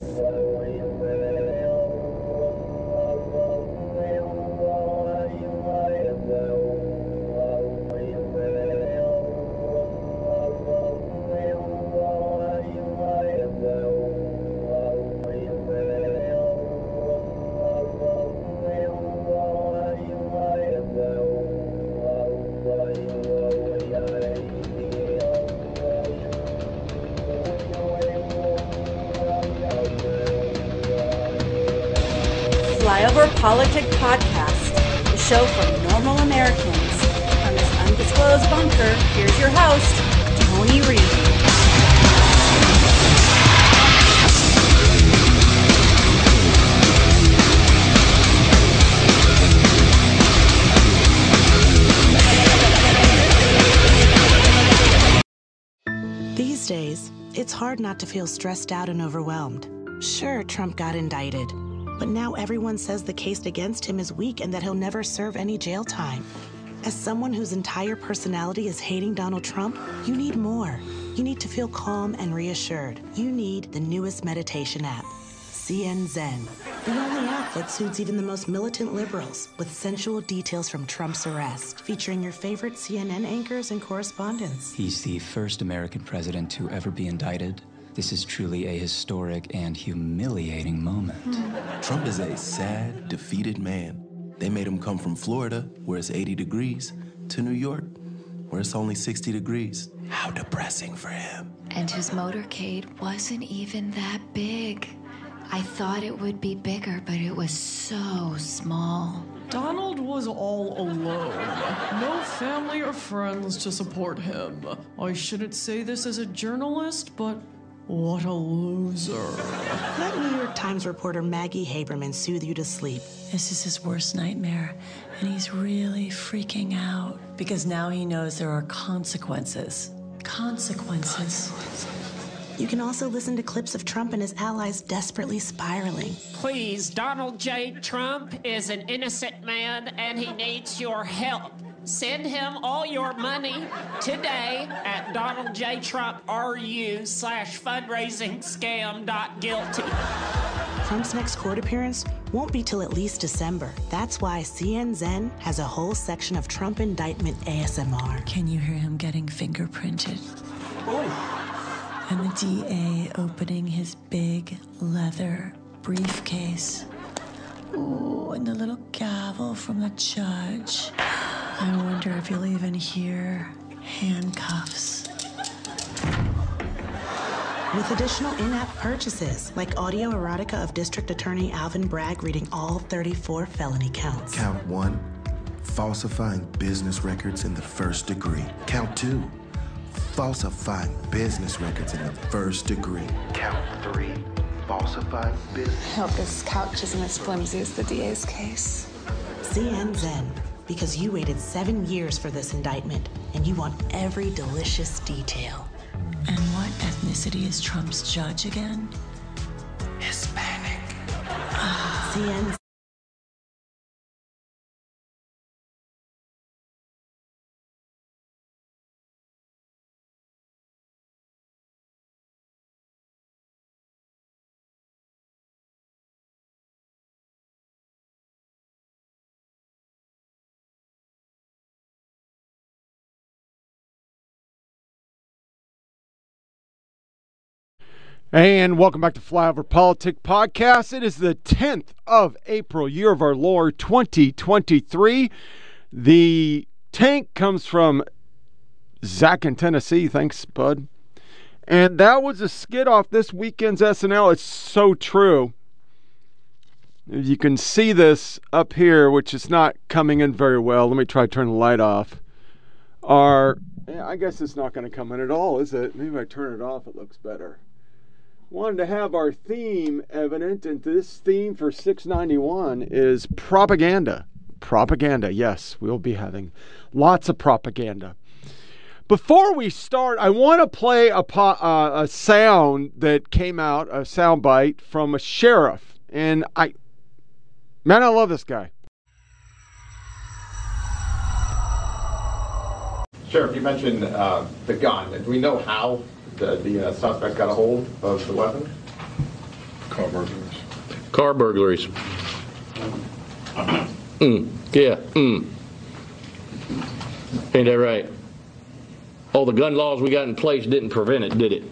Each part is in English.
Salvo y. PolitiK Podcast, the show for normal Americans. From this undisclosed bunker, here's your host, Tony Reed. These days, it's hard not to feel stressed out and overwhelmed. Sure, Trump got indicted, but now everyone says the case against him is weak and that he'll never serve any jail time. As someone whose entire personality is hating Donald Trump, you need more. You need to feel calm and reassured. You need the newest meditation app, CN Zen. The only app that suits even the most militant liberals, with sensual details from Trump's arrest, featuring your favorite CNN anchors and correspondents. He's the first American president to ever be indicted. This is truly a historic and humiliating moment. Hmm. Trump is a sad, defeated man. They made him come from Florida, where it's 80 degrees, to New York, where it's only 60 degrees. How depressing for him. And his motorcade wasn't even that big. I thought it would be bigger, but it was so small. Donald was all alone. No family or friends to support him. I shouldn't say this as a journalist, but what a loser. Let New York Times reporter Maggie Haberman soothe you to sleep. This is his worst nightmare, and he's really freaking out because now he knows there are consequences. Consequences. You can also listen to clips of Trump and his allies desperately spiraling. Please, Donald J. Trump is an innocent man and he needs your help. Send him all your money today at Donald J. Trump RU slash fundraising scam dot guilty. Trump's next court appearance won't be till at least December. That's why CN Zen has a whole section of Trump indictment ASMR. Can you hear him getting fingerprinted? And the DA opening his big leather briefcase. Ooh, and the little gavel from the judge. I wonder if you'll even hear handcuffs. With additional in app purchases, like audio erotica of District Attorney Alvin Bragg reading all 34 felony counts. Count one, falsifying business records in the first degree. Count two, falsifying business records in the first degree. Count three, falsifying business. I Hope this couch isn't as flimsy as the DA's case. CN Zen, because you waited seven years for this indictment, and you want every delicious detail. And what ethnicity is Trump's judge again? Hispanic. CN And welcome back to Flyover PolitiK Podcast. It is the 10th of April, year of our Lord 2023. The tank comes from Zach in Tennessee. Thanks, bud. And that was a skit off this weekend's SNL. It's so true. You can see this up here, which is not coming in very well. Let me try to turn the light off. Our, I guess it's not going to come in at all, is it? Maybe if I turn it off, it looks better wanted to have our theme evident, and this theme for 691 is propaganda. Propaganda, yes, we'll be having lots of propaganda. Before we start, I want to play a, po- uh, a sound that came out, a sound bite from a sheriff. And I, man, I love this guy. Sheriff, you mentioned uh, the gun. Do we know how the, the uh, suspect got a hold of the weapon? car burglaries. Car burglaries. Mm, yeah, mm. Ain't that right? All the gun laws we got in place didn't prevent it, did it?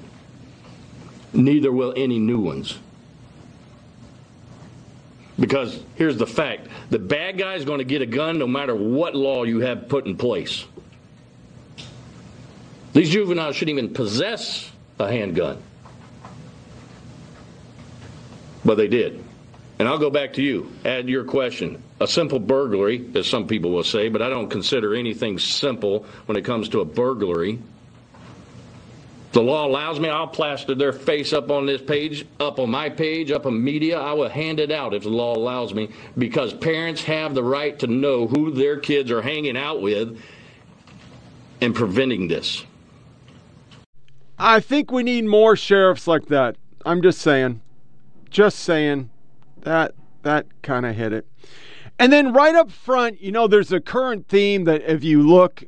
Neither will any new ones. Because here's the fact the bad guy's going to get a gun no matter what law you have put in place. These juveniles shouldn't even possess a handgun. But they did. And I'll go back to you, add your question. A simple burglary, as some people will say, but I don't consider anything simple when it comes to a burglary. The law allows me, I'll plaster their face up on this page, up on my page, up on media. I will hand it out if the law allows me because parents have the right to know who their kids are hanging out with and preventing this. I think we need more sheriffs like that. I'm just saying. Just saying. That that kind of hit it. And then right up front, you know, there's a current theme that if you look,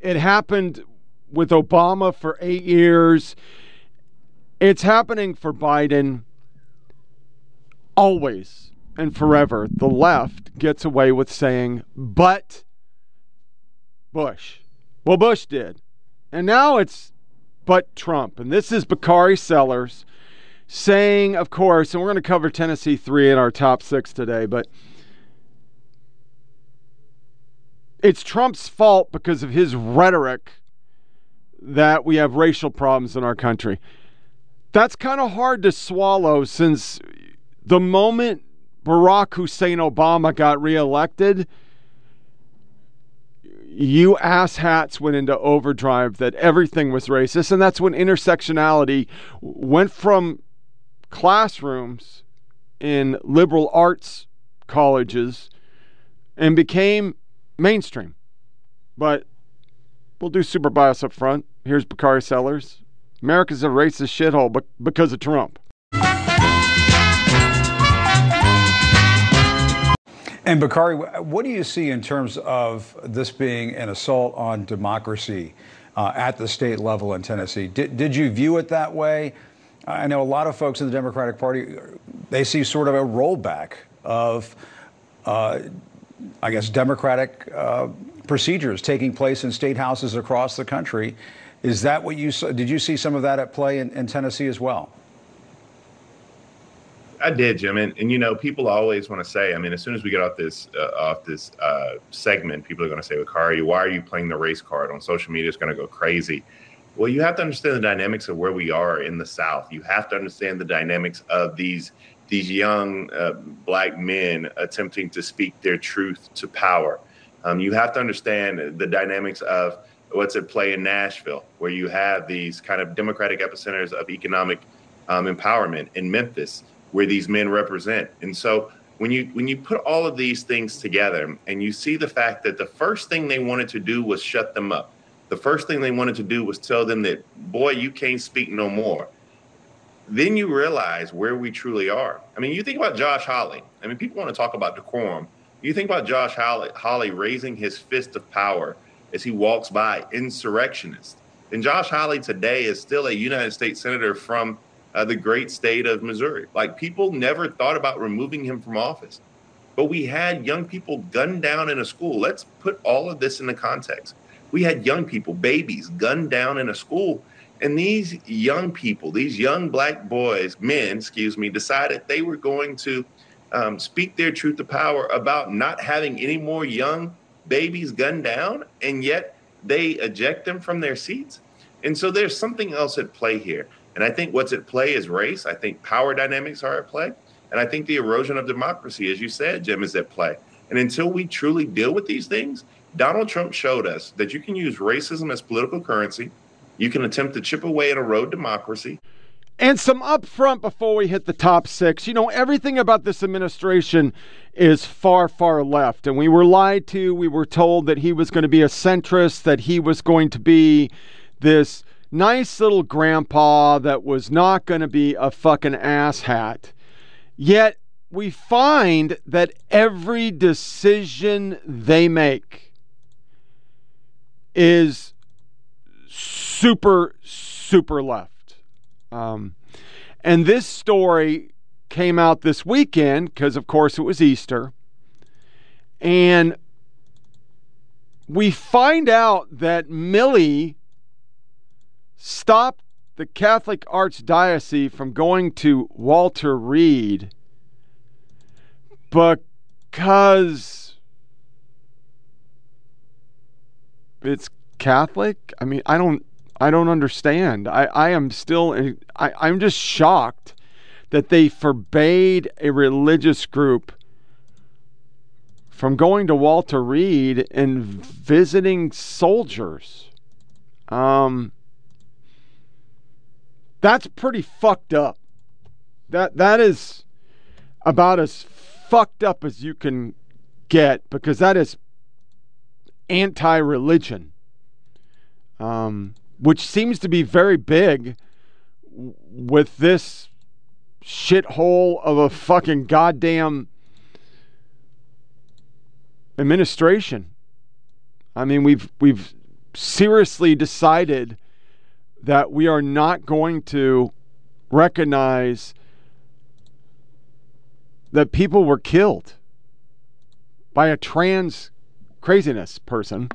it happened with Obama for eight years. It's happening for Biden always and forever. The left gets away with saying, but Bush. Well, Bush did. And now it's but Trump. And this is Bakari Sellers saying, of course, and we're going to cover Tennessee 3 in our top six today, but it's Trump's fault because of his rhetoric that we have racial problems in our country. That's kind of hard to swallow since the moment Barack Hussein Obama got reelected, you asshats went into overdrive that everything was racist. And that's when intersectionality went from classrooms in liberal arts colleges and became mainstream. But we'll do super bias up front. Here's Bakari Sellers. America's a racist shithole because of Trump. And Bakari, what do you see in terms of this being an assault on democracy uh, at the state level in Tennessee? Did, did you view it that way? I know a lot of folks in the Democratic Party, they see sort of a rollback of, uh, I guess, Democratic uh, procedures taking place in state houses across the country. Is that what you saw? Did you see some of that at play in, in Tennessee as well? I did, Jim, and, and you know, people always want to say. I mean, as soon as we get off this uh, off this uh, segment, people are going to say, "Bakari, why are you playing the race card on social media? It's going to go crazy." Well, you have to understand the dynamics of where we are in the South. You have to understand the dynamics of these these young uh, black men attempting to speak their truth to power. Um, you have to understand the dynamics of what's at play in Nashville, where you have these kind of democratic epicenters of economic um, empowerment in Memphis where these men represent. And so when you when you put all of these things together and you see the fact that the first thing they wanted to do was shut them up. The first thing they wanted to do was tell them that boy you can't speak no more. Then you realize where we truly are. I mean, you think about Josh Hawley. I mean, people want to talk about decorum. You think about Josh Hawley, Hawley raising his fist of power as he walks by, insurrectionist. And Josh Hawley today is still a United States Senator from uh, the great state of Missouri. Like people never thought about removing him from office, but we had young people gunned down in a school. Let's put all of this into context. We had young people, babies, gunned down in a school. And these young people, these young black boys, men, excuse me, decided they were going to um, speak their truth to power about not having any more young babies gunned down, and yet they eject them from their seats. And so there's something else at play here. And I think what's at play is race. I think power dynamics are at play. And I think the erosion of democracy, as you said, Jim, is at play. And until we truly deal with these things, Donald Trump showed us that you can use racism as political currency. You can attempt to chip away and erode democracy. And some upfront before we hit the top six. You know, everything about this administration is far, far left. And we were lied to. We were told that he was going to be a centrist, that he was going to be this nice little grandpa that was not going to be a fucking asshat. Yet we find that every decision they make is super, super left. Um, and this story came out this weekend because, of course, it was Easter. And we find out that Milley stopped the Catholic Archdiocese from going to Walter Reed because it's Catholic. I mean, I don't, I don't understand. I, I am still, I, I'm just shocked that they forbade a religious group from going to Walter Reed and visiting soldiers. Um, that's pretty fucked up. That that is about as fucked up as you can get because that is anti-religion, um, which seems to be very big with this shithole of a fucking goddamn administration. I mean, we've we've seriously decided that we are not going to recognize that people were killed by a trans craziness person.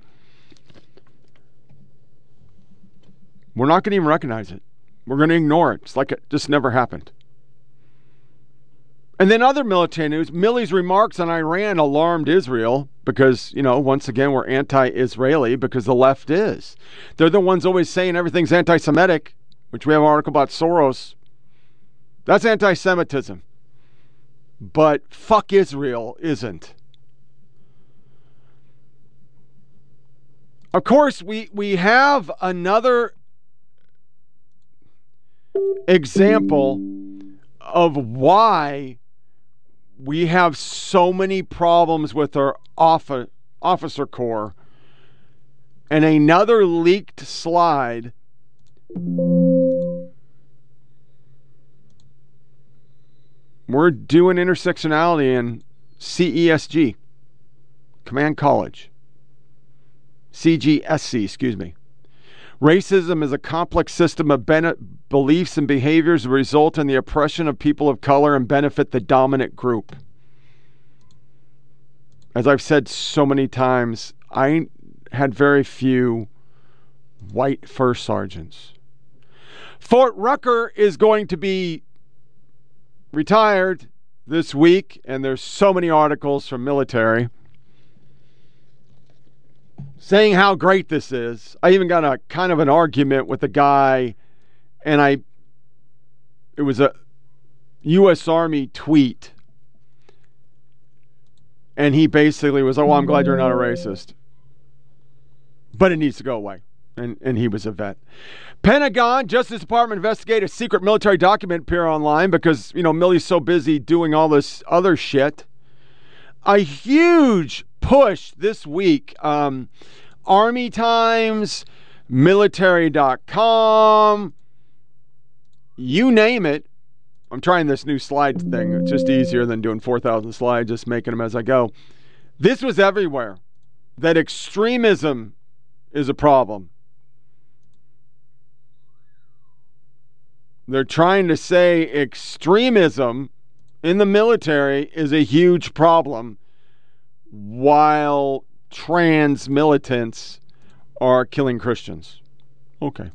We're not going to even recognize it. We're going to ignore it. It's like it just never happened. And then other military news Milley's remarks on Iran alarmed Israel because, you know, once again, we're anti Israeli because the left is. They're the ones always saying everything's anti Semitic, which we have an article about Soros. That's anti Semitism. But fuck Israel isn't. Of course, we, we have another example of why we have so many problems with our officer, officer corps. And another leaked slide. We're doing intersectionality in CESG, Command College. CGSC, excuse me. Racism is a complex system of ben- beliefs and behaviors that result in the oppression of people of color and benefit the dominant group. As I've said so many times, I had very few white first sergeants. Fort Rucker is going to be retired this week, and there's so many articles from military saying how great this is. I even got a kind of an argument with a guy, and I, it was a U.S. Army tweet. And he basically was, oh, I'm glad you're not a racist. But it needs to go away. And, and he was a vet. Pentagon, Justice Department investigate a secret military document appear online because, you know, Milley's so busy doing all this other shit. A huge push this week. Um, Army Times, military.com, you name it. I'm trying this new slide thing. It's just easier than doing 4,000 slides, just making them as I go. This was everywhere that extremism is a problem. They're trying to say extremism in the military is a huge problem while trans militants are killing Christians. Okay.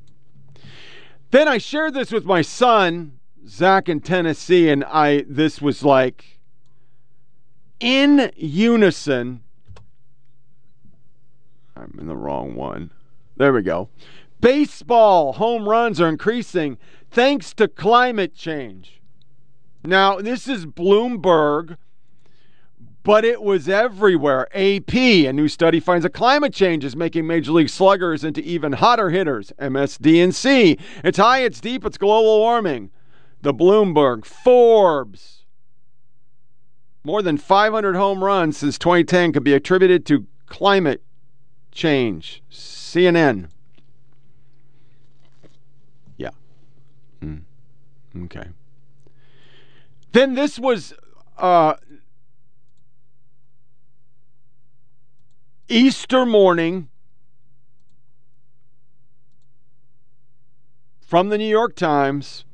Then I shared this with my son, Zach, in Tennessee, and I this was like in unison. I'm in the wrong one. There we go. Baseball home runs are increasing thanks to climate change. Now, this is Bloomberg but it was everywhere. AP, a new study finds that climate change is making major league sluggers into even hotter hitters. MSDNC, it's high, it's deep, it's global warming. The Bloomberg, Forbes. More than 500 home runs since 2010 could be attributed to climate change. CNN. Yeah. Mm. Okay. Then this was uh, Easter morning from the New York Times.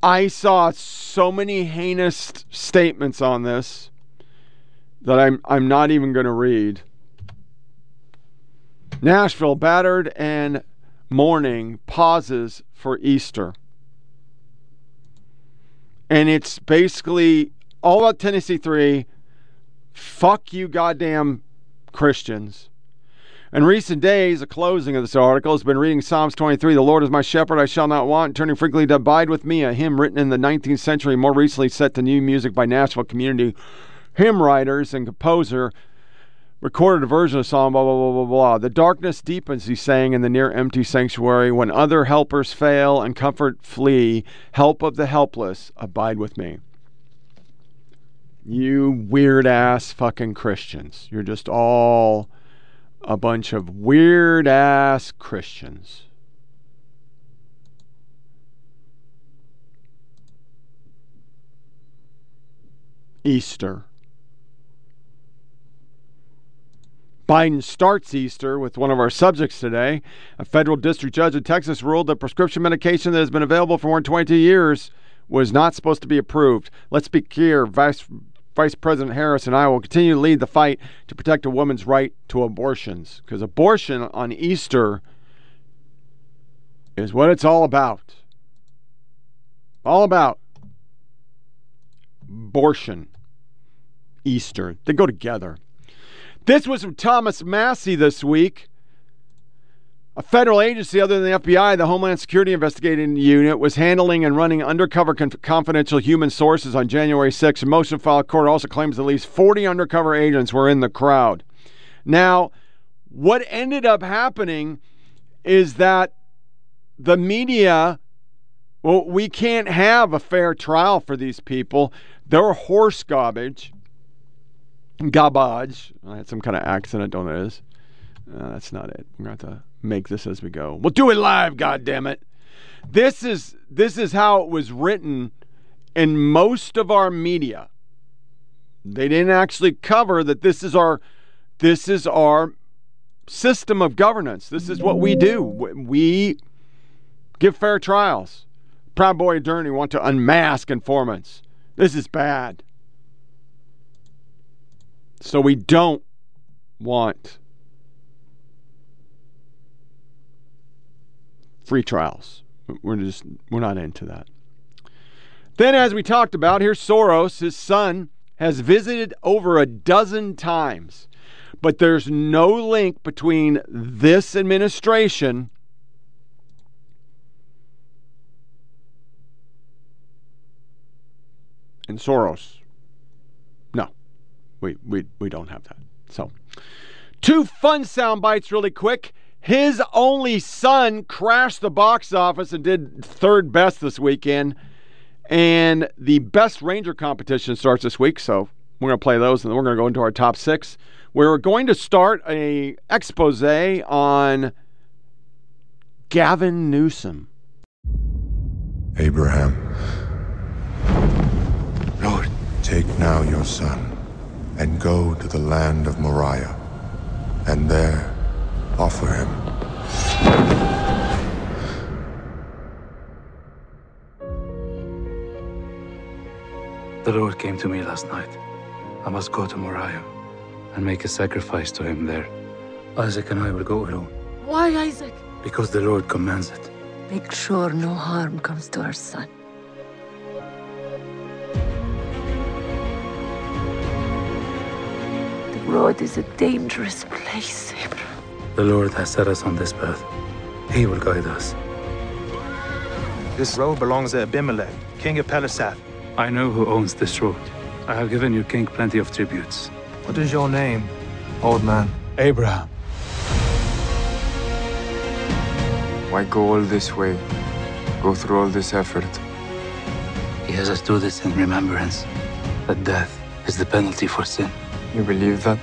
I saw so many heinous statements on this that I'm I'm not even going to read. Nashville battered and mourning pauses for Easter. And it's basically all about Tennessee 3. Fuck you, goddamn Christians. In recent days, the closing of this article has been reading Psalms 23 The Lord is my shepherd, I shall not want, turning frequently to abide with me, a hymn written in the 19th century, more recently set to new music by Nashville community hymn writers and composer. Recorded a version of Psalm, blah, blah, blah, blah, blah. The darkness deepens, he sang in the near empty sanctuary. When other helpers fail and comfort flee, help of the helpless, abide with me. You weird ass fucking Christians. You're just all a bunch of weird ass Christians. Easter. Biden starts Easter with one of our subjects today. A federal district judge in Texas ruled that prescription medication that has been available for more than 22 years was not supposed to be approved. Let's be clear Vice, Vice President Harris and I will continue to lead the fight to protect a woman's right to abortions because abortion on Easter is what it's all about. All about abortion, Easter. They go together. This was from Thomas Massie this week. A federal agency other than the FBI, the Homeland Security Investigating Unit, was handling and running undercover conf- confidential human sources on January 6th. A motion filed court also claims at least 40 undercover agents were in the crowd. Now, what ended up happening is that the media, well, we can't have a fair trial for these people. They're horse garbage garbage. I had some kind of accent. I don't know what it is. Uh, that's not it. We're going to have to make this as we go. We'll do it live, God damn it. This is this is how it was written in most of our media. They didn't actually cover that this is our this is our system of governance. This is what we do. We give fair trials. Proud Boy attorney want to unmask informants. This is bad. So we don't want free trials. We're just we're not into that. Then as we talked about, here's Soros, his son has visited over a dozen times. But there's no link between this administration and Soros. No, we, we, we don't have that. So, two fun sound bites really quick. His only son crashed the box office and did third best this weekend. And the best Ranger competition starts this week. So we're going to play those and then we're going to go into our top six. We're going to start a expose on Gavin Newsom. Abraham, Lord, take now your son and go to the land of Moriah, and there offer him. The Lord came to me last night. I must go to Moriah and make a sacrifice to him there. Isaac and I will go alone. Why, Isaac? Because the Lord commands it. Make sure no harm comes to our son. The road is a dangerous place, Abraham. The Lord has set us on this path. He will guide us. This road belongs to Abimelech, king of Pelisath. I know who owns this road. I have given your king plenty of tributes. What is your name, old man? Abraham. Why go all this way? Go through all this effort? He has us do this in remembrance that death is the penalty for sin. You believe that?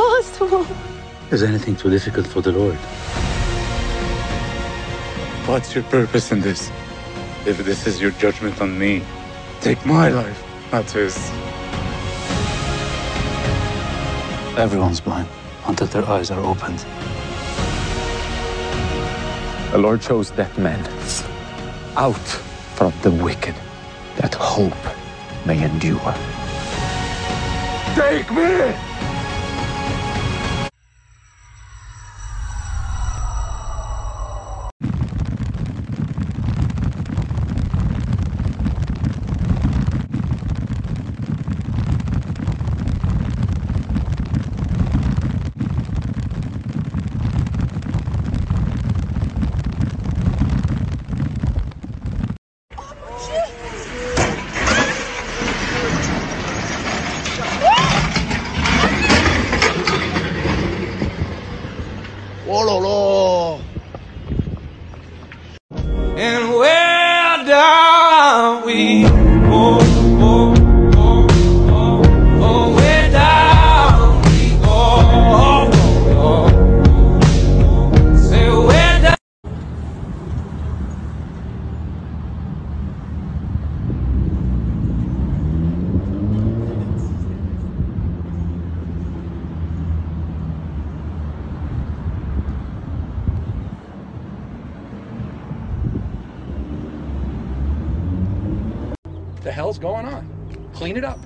Impossible. Is anything too difficult for the Lord? What's your purpose in this? If this is your judgment on me, take my life, not his. Everyone's blind until their eyes are opened. The Lord chose that man out from the wicked, that hope may endure. Take me!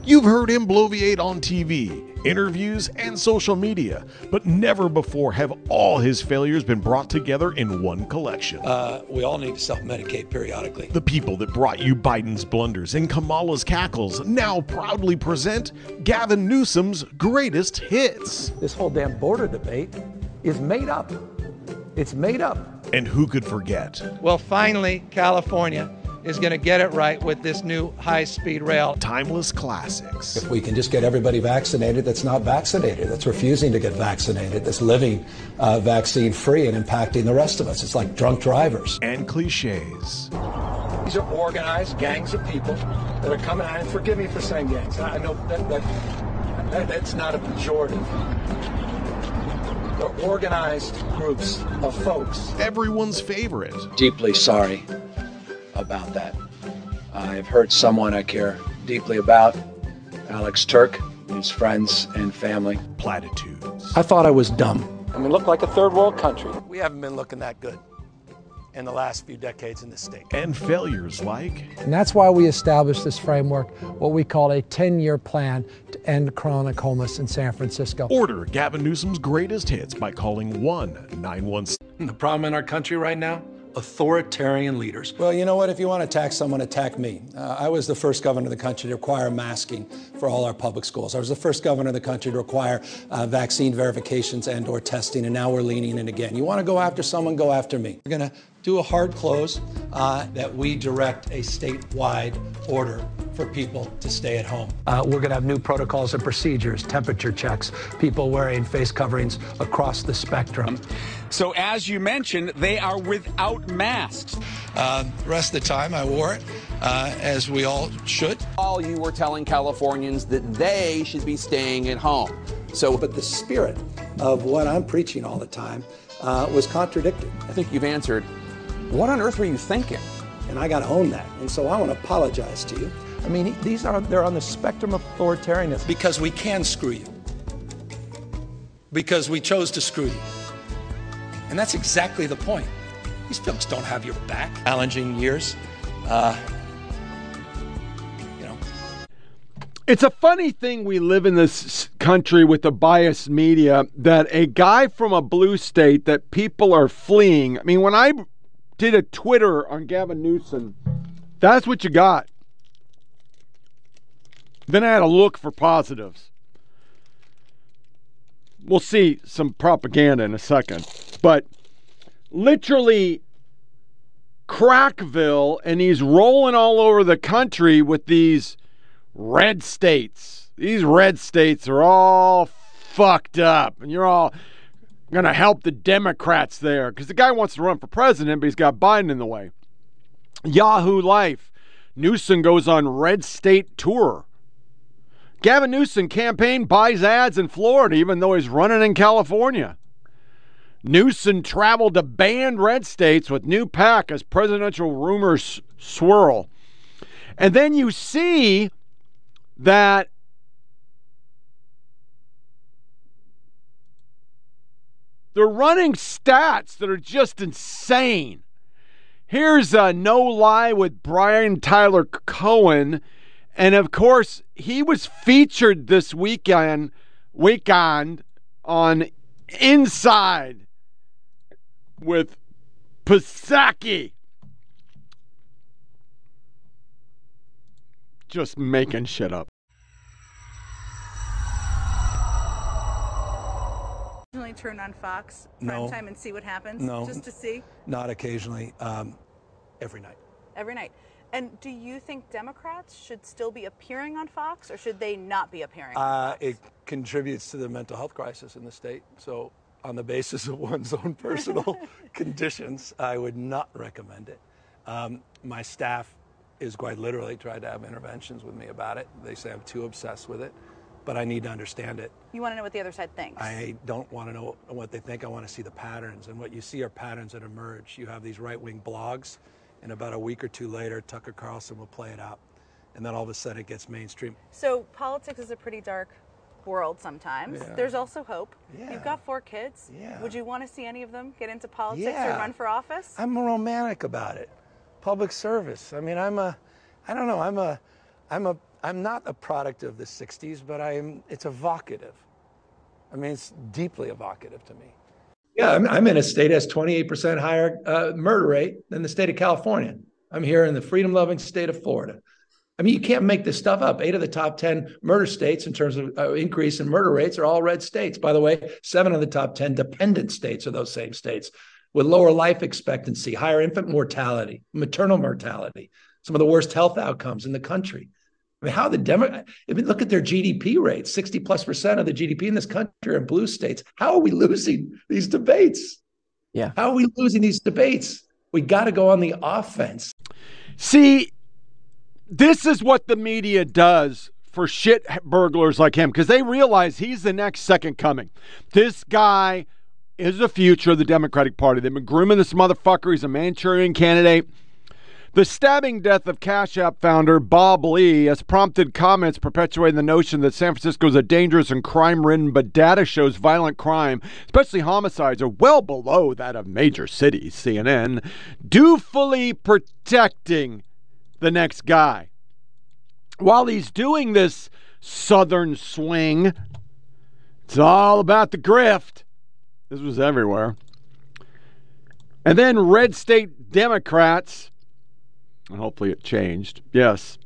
You've heard him bloviate on TV, interviews, and social media, but never before have all his failures been brought together in one collection. Uh, we all need to self medicate periodically. The people that brought you Biden's blunders and Kamala's cackles now proudly present Gavin Newsom's greatest hits. This whole damn border debate is made up. It's made up. And who could forget? Well, finally, California is going to get it right with this new high speed rail. Timeless classics. If we can just get everybody vaccinated that's not vaccinated, that's refusing to get vaccinated, that's living uh, vaccine free and impacting the rest of us. It's like drunk drivers. And cliches. These are organized gangs of people that are coming out. And forgive me for saying gangs. I know that, that, that that's not a pejorative. They're organized groups of folks. Everyone's favorite. Deeply sorry about that. I've hurt someone I care deeply about, Alex Tourk, his friends and family. Platitudes. I thought I was dumb. I mean, look like a third world country. We haven't been looking that good in the last few decades in this state. And failures like. And that's why we established this framework, what we call a 10 year plan to end chronic homelessness in San Francisco. Order Gavin Newsom's greatest hits by calling 1 917. The problem in our country right now? Authoritarian leaders. Well, you know what? If you want to attack someone, attack me. Uh, I was the first governor of the country to require masking for all our public schools. I was the first governor of the country to require uh, vaccine verifications and or testing, and now we're leaning in again. You want to go after someone, go after me. We're going to do a hard close uh, that we direct a statewide order for people to stay at home. Uh, we're going to have new protocols and procedures, temperature checks, people wearing face coverings across the spectrum. So, as you mentioned, they are without masks. Uh, rest of the time, I wore it, uh, as we all should. All you were telling Californians that they should be staying at home. So, but the spirit of what I'm preaching all the time uh, was contradicted. I think you've answered. What on earth were you thinking? And I got to own that. And so I want to apologize to you. I mean, these are they're on the spectrum of authoritarianism. Because we can screw you. Because we chose to screw you. And that's exactly the point. These folks don't have your back. Challenging years. Uh, you know. It's a funny thing we live in this country with the biased media that a guy from a blue state that people are fleeing. I mean, when I did a Twitter on Gavin Newsom, that's what you got. Then I had to look for positives. We'll see some propaganda in a second. But literally, Crackville, and he's rolling all over the country with these red states. These red states are all fucked up, and you're all going to help the Democrats there because the guy wants to run for president, but he's got Biden in the way. Yahoo Life. Newsom goes on red state tour. Gavin Newsom campaign buys ads in Florida, even though he's running in California. Newsom traveled to banned red states with new PAC as presidential rumors swirl. And then you see that They're running stats that are just insane. Here's a no lie with Brian Tyler Cohen. And of course, he was featured this weekend weekend on Inside with Psaki. Just making shit up. Occasionally turn on Fox prime No. time and see what happens. No. Just to see Not occasionally, um, every night. every night. And do you think Democrats should still be appearing on Fox, or should they not be appearing? Uh, it contributes to the mental health crisis in the state. So, on the basis of one's own personal conditions, I would not recommend it. Um, my staff is quite literally tried to have interventions with me about it. They say I'm too obsessed with it, but I need to understand it. you want to know what the other side thinks. I don't want to know what they think. I want to see the patterns. And what you see are patterns that emerge. You have these right wing blogs, and about a week or two later, Tucker Carlson will play it out. And then all of a sudden it gets mainstream. So politics is a pretty dark world sometimes. Yeah. There's also hope. Yeah. You've got four kids. Yeah. Would you want to see any of them get into politics Yeah. or run for office? I'm romantic about it. Public service. I mean, I'm a, I don't know, I'm a, I'm a, I'm not a product of the 60s, but I'm, it's evocative. I mean, it's deeply evocative to me. Yeah, I'm, I'm in a state that has 28% higher uh, murder rate than the state of California. I'm here in the freedom loving state of Florida. I mean, you can't make this stuff up. Eight of the top 10 murder states, in terms of uh, increase in murder rates, are all red states. By the way, seven of the top 10 dependent states are those same states with lower life expectancy, higher infant mortality, maternal mortality, some of the worst health outcomes in the country. I mean, how the Demo- I mean, look at their GDP rates 60 plus percent of the GDP in this country are in blue states. How are we losing these debates? Yeah. How are we losing these debates? We got to go on the offense. See, this is what the media does for shit burglars like him because they realize he's the next second coming. This guy is the future of the Democratic Party. They've been grooming this motherfucker. He's a Manchurian candidate. The stabbing death of Cash App founder Bob Lee has prompted comments perpetuating the notion that San Francisco is a dangerous and crime ridden, but data shows violent crime, especially homicides, are well below that of major cities, CNN, dutifully protecting the next guy. While he's doing this southern swing, it's all about the grift. This was everywhere. And then red state Democrats, hopefully it changed, yes,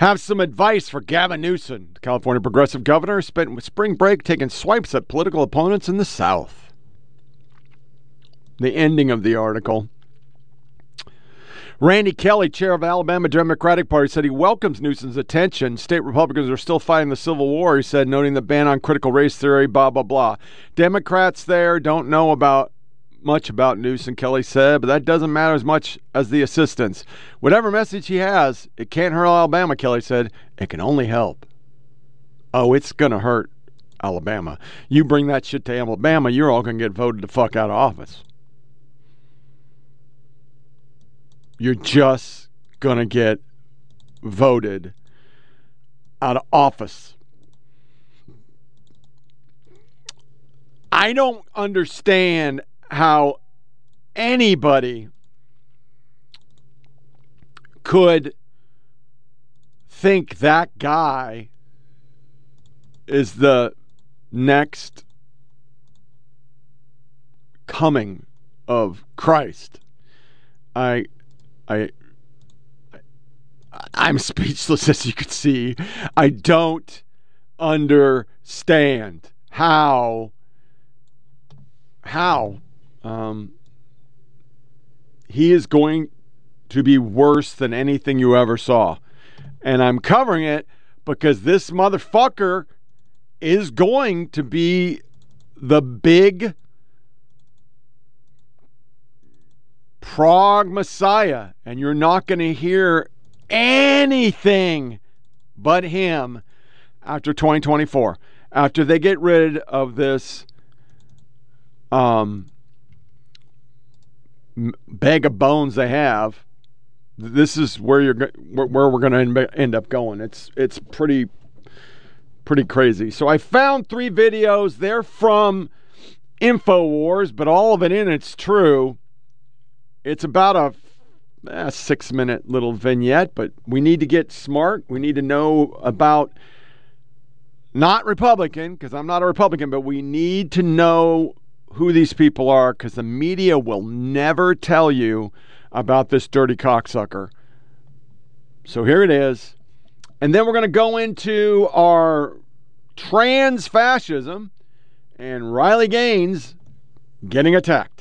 have some advice for Gavin Newsom, the California progressive governor, spent spring break taking swipes at political opponents in the South. The ending of the article. Randy Kelley, chair of Alabama Democratic Party, said he welcomes Newsom's attention. State Republicans are still fighting the Civil War, he said, noting the ban on critical race theory, blah, blah, blah. Democrats there don't know about much about Newsom, Kelley said, but that doesn't matter as much as the assistance. Whatever message he has, it can't hurt Alabama, Kelley said. It can only help. Oh, it's going to hurt Alabama. You bring that shit to Alabama, you're all going to get voted the fuck out of office. you're just going to get voted out of office. I don't understand how anybody could think that guy is the next coming of Christ. I I I'm speechless as you can see. I don't understand how how um, he is going to be worse than anything you ever saw. And I'm covering it because this motherfucker is going to be the big Prague Messiah, and you're not going to hear anything but him after 2024. After they get rid of this um, bag of bones they have, this is where you're where, we're going to end up going. It's it's pretty pretty crazy. So I found three videos. They're from InfoWars, but all of it in it's true. It's about a, eh, a six minute little vignette, but we need to get smart. We need to know about not Republican, because I'm not a Republican, but we need to know who these people are because the media will never tell you about this dirty cocksucker. So here it is. And then we're going to go into our trans fascism and Riley Gaines getting attacked.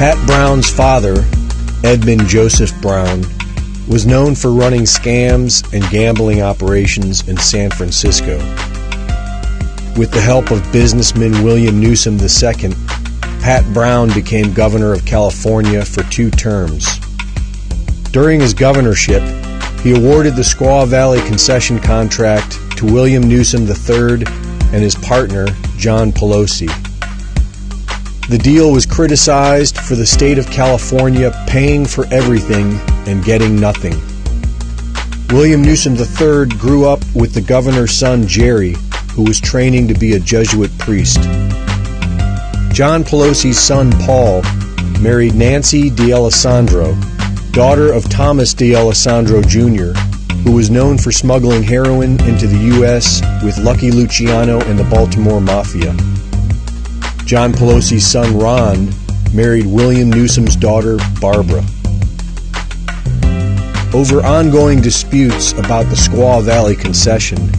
Pat Brown's father, Edmund Joseph Brown, was known for running scams and gambling operations in San Francisco. With the help of businessman William Newsom II, Pat Brown became governor of California for two terms. During his governorship, he awarded the Squaw Valley concession contract to William Newsom III and his partner, John Pelosi. The deal was criticized for the state of California paying for everything and getting nothing. William Newsom III grew up with the governor's son Jerry, who was training to be a Jesuit priest. John Pelosi's son Paul married Nancy D'Alesandro, daughter of Thomas D'Alesandro Jr., who was known for smuggling heroin into the U.S. with Lucky Luciano and the Baltimore Mafia. John Pelosi's son Ron married William Newsom's daughter Barbara. Over ongoing disputes about the Squaw Valley concession,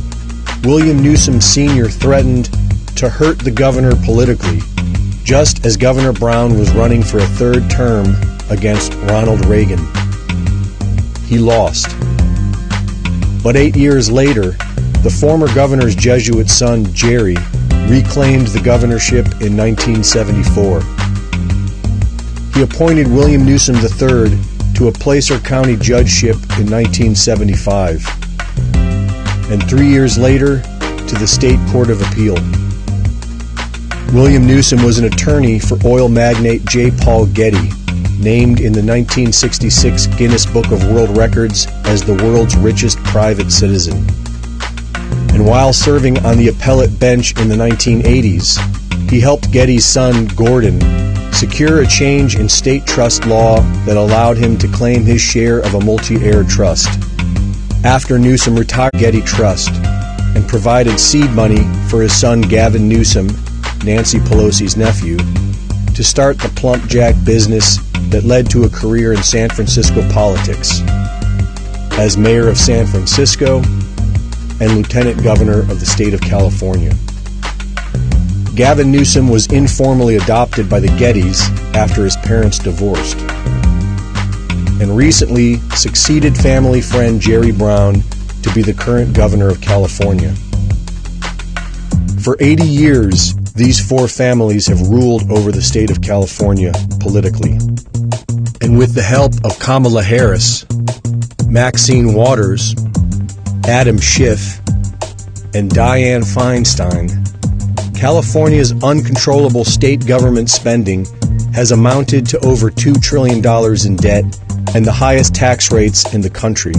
William Newsom Sr. threatened to hurt the governor politically, just as Governor Brown was running for a third term against Ronald Reagan. He lost. But eight years later, the former governor's Jesuit son, Jerry, reclaimed the governorship in 1974. He appointed William Newsom III to a Placer County judgeship in 1975, and three years later to the State Court of Appeal. William Newsom was an attorney for oil magnate J. Paul Getty, named in the 1966 Guinness Book of World Records as the world's richest private citizen and while serving on the appellate bench in the 1980s, he helped Getty's son, Gordon, secure a change in state trust law that allowed him to claim his share of a multi heir trust. After Newsom retired Getty Trust and provided seed money for his son, Gavin Newsom, Nancy Pelosi's nephew, to start the PlumpJack business that led to a career in San Francisco politics. As mayor of San Francisco, and Lieutenant Governor of the state of California. Gavin Newsom was informally adopted by the Gettys after his parents divorced, and recently succeeded family friend Jerry Brown to be the current governor of California. For 80 years, these four families have ruled over the state of California politically. And with the help of Kamala Harris, Maxine Waters, Adam Schiff, and Dianne Feinstein, California's uncontrollable state government spending has amounted to over $2 trillion in debt and the highest tax rates in the country.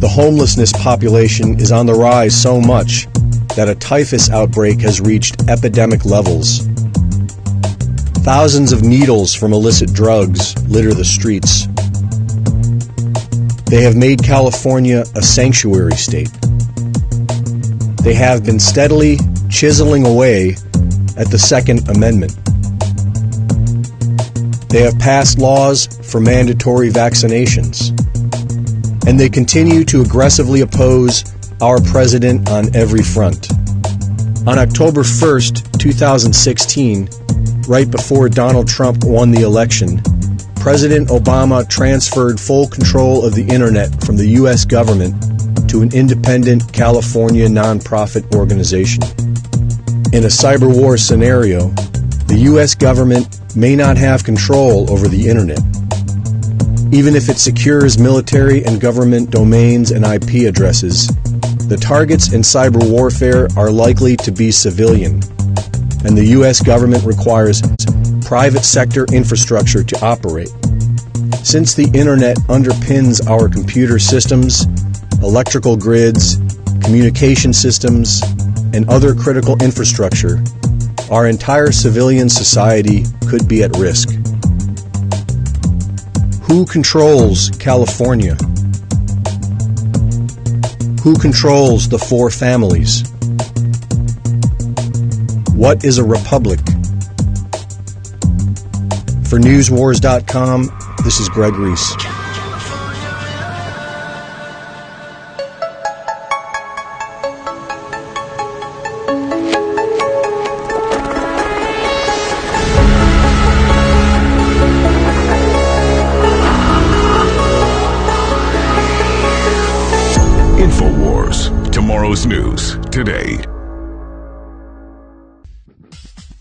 The homelessness population is on the rise so much that a typhus outbreak has reached epidemic levels. Thousands of needles from illicit drugs litter the streets. They have made California a sanctuary state. They have been steadily chiseling away at the Second Amendment. They have passed laws for mandatory vaccinations. And they continue to aggressively oppose our president on every front. On October 1st, 2016, right before Donald Trump won the election, President Obama transferred full control of the internet from the U.S. government to an independent California nonprofit organization. In a cyber war scenario, the U.S. government may not have control over the internet. Even if it secures military and government domains and IP addresses, the targets in cyber warfare are likely to be civilian. and the U.S. government requires private sector infrastructure to operate. Since the internet underpins our computer systems, electrical grids, communication systems, and other critical infrastructure, our entire civilian society could be at risk. Who controls California? Who controls the four families? What is a republic? For NewsWars.com, this is Greg Reese.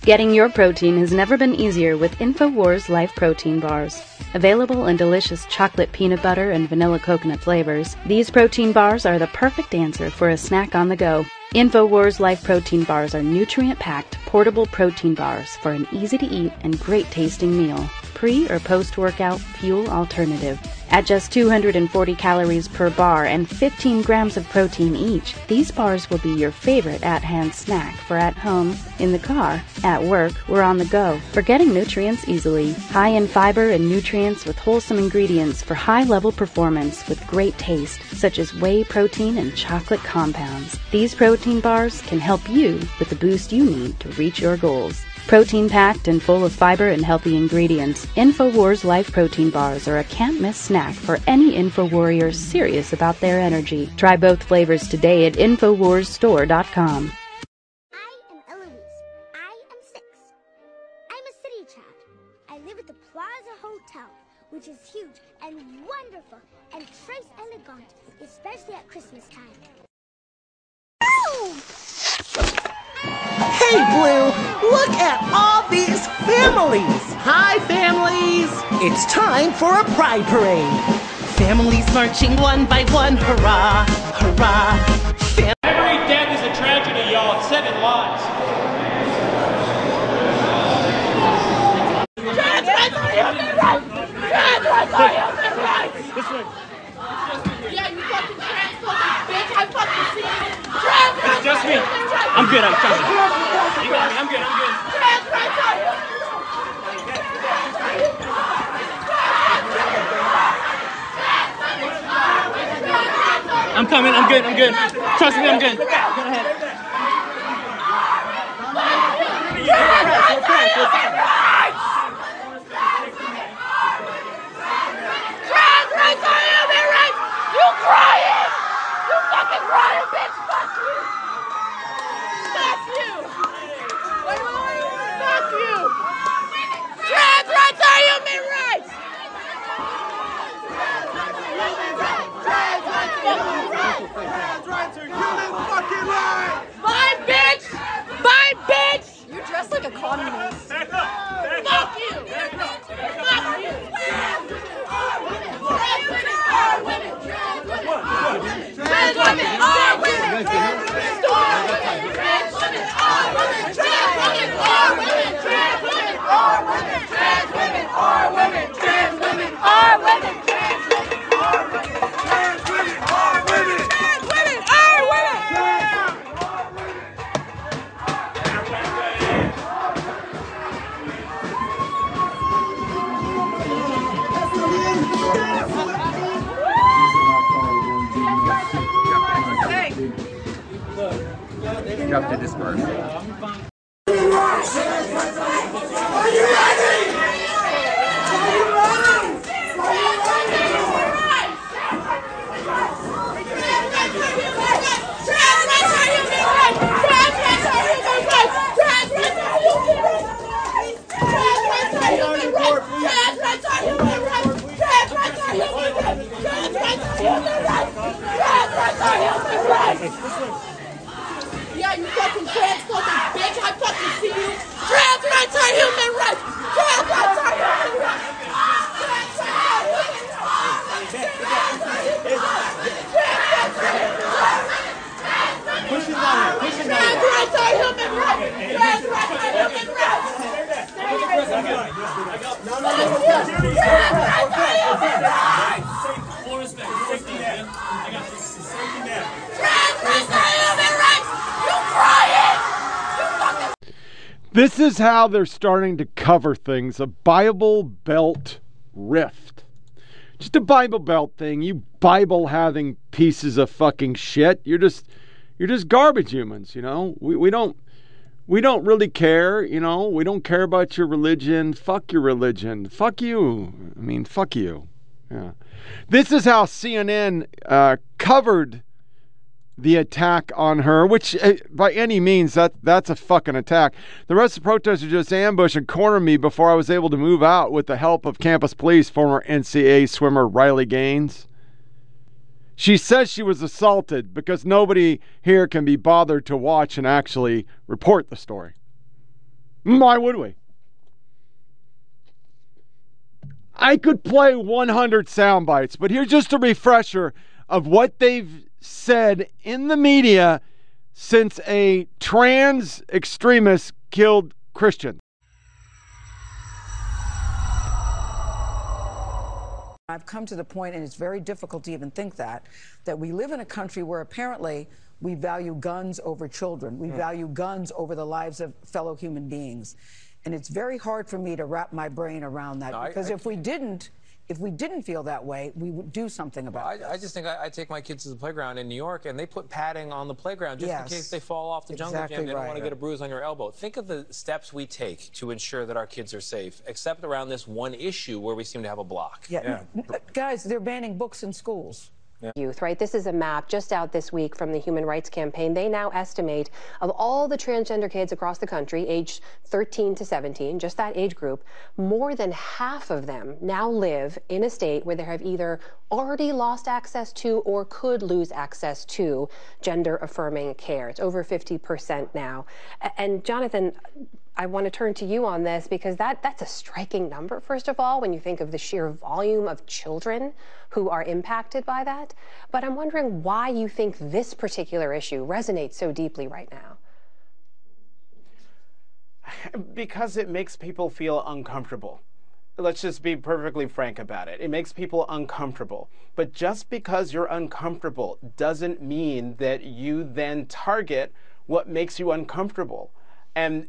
Getting your protein has never been easier with InfoWars Life Protein Bars. Available in delicious chocolate peanut butter and vanilla coconut flavors, these protein bars are the perfect answer for a snack on the go. InfoWars Life Protein Bars are nutrient packed, portable protein bars for an easy to eat and great tasting meal. Pre or post workout fuel alternative. At just 240 calories per bar and 15 grams of protein each, these bars will be your favorite at hand snack for at home, in the car, at work, or on the go. For getting nutrients easily. High in fiber and nutrients with wholesome ingredients for high level performance with great taste, such as whey protein and chocolate compounds. These protein bars can help you with the boost you need to reach your goals. Protein packed and full of fiber and healthy ingredients, InfoWars Life Protein Bars are a can't miss snack for any InfoWarrior serious about their energy. Try both flavors today at InfoWarsStore.com. Hey, Blue, look at all these families. Hi, families. It's time for a pride parade. Families marching one by one, hurrah, hurrah. Fam- Every death is a tragedy, y'all. It's seven lives. Trans rights are human rights. Trans rights are human rights. This way. Yeah, you fucking transphobic bitch. I fucking see you. Trans rights It's just me. I'm good. I'm trying. You got me. I'm good. I'm good. Trans rights are human I'm coming. I'm good. I'm good. Trust me. I'm good. You crying? You fucking crying, bitch. Fuck you. Fuck you. Fuck you. Trans rights are human rights. Bye, bitch! Bye, bitch! You dress like a communist. Fuck you! Fuck you! Trans women are women! Trans women are women! Trans women are women! Trans women are women! Trans women are women! Trans women are women! Trans women are women! Trans women up to disperse. Right. Rights are human rights! This is how they're starting to cover things a Bible Belt rift. Just a Bible Belt thing. You Bible having pieces of fucking shit. You're just you're just garbage humans, you know? We we don't we don't really care, you know? We don't care about your religion. Fuck your religion. Fuck you. I mean, fuck you. Yeah. This is how CNN uh, covered the attack on her, which uh, by any means that that's a fucking attack. The rest of the protesters just ambushed and cornered me before I was able to move out with the help of campus police, former NCAA swimmer Riley Gaines. She says she was assaulted because nobody here can be bothered to watch and actually report the story. Why would we? I could play 100 sound bites, but here's just a refresher of what they've said in the media since a trans extremist killed Christian. I've come to the point, and it's very difficult to even think that, that we live in a country where apparently we value guns over children. We Mm. value guns over the lives of fellow human beings. And it's very hard for me to wrap my brain around that No, I- because I if we didn't, if we didn't feel that way, we would do something about I, it. I just think I, I take my kids to the playground in New York, and they put padding on the playground just Yes. in case they fall off the jungle Exactly gym. They don't want to get a bruise on your elbow. Think of the steps we take to ensure that our kids are safe, except around this one issue where we seem to have a block. Yeah. n- n- Guys, they're banning books in schools. Youth, right? This is a map just out this week from the Human Rights Campaign. They now estimate of all the transgender kids across the country, aged 13 to 17, just that age group, more than half of them now live in a state where they have either already lost access to or could lose access to gender affirming care. It's over 50% now. And Jonathan, I want to turn to you on this because that that's a striking number first of all when you think of the sheer volume of children who are impacted by that. But I'm wondering why you think this particular issue resonates so deeply right now. because it makes people feel uncomfortable. Let's just be perfectly frank about it. It makes people uncomfortable. But just because you're uncomfortable doesn't mean that you then target what makes you uncomfortable. And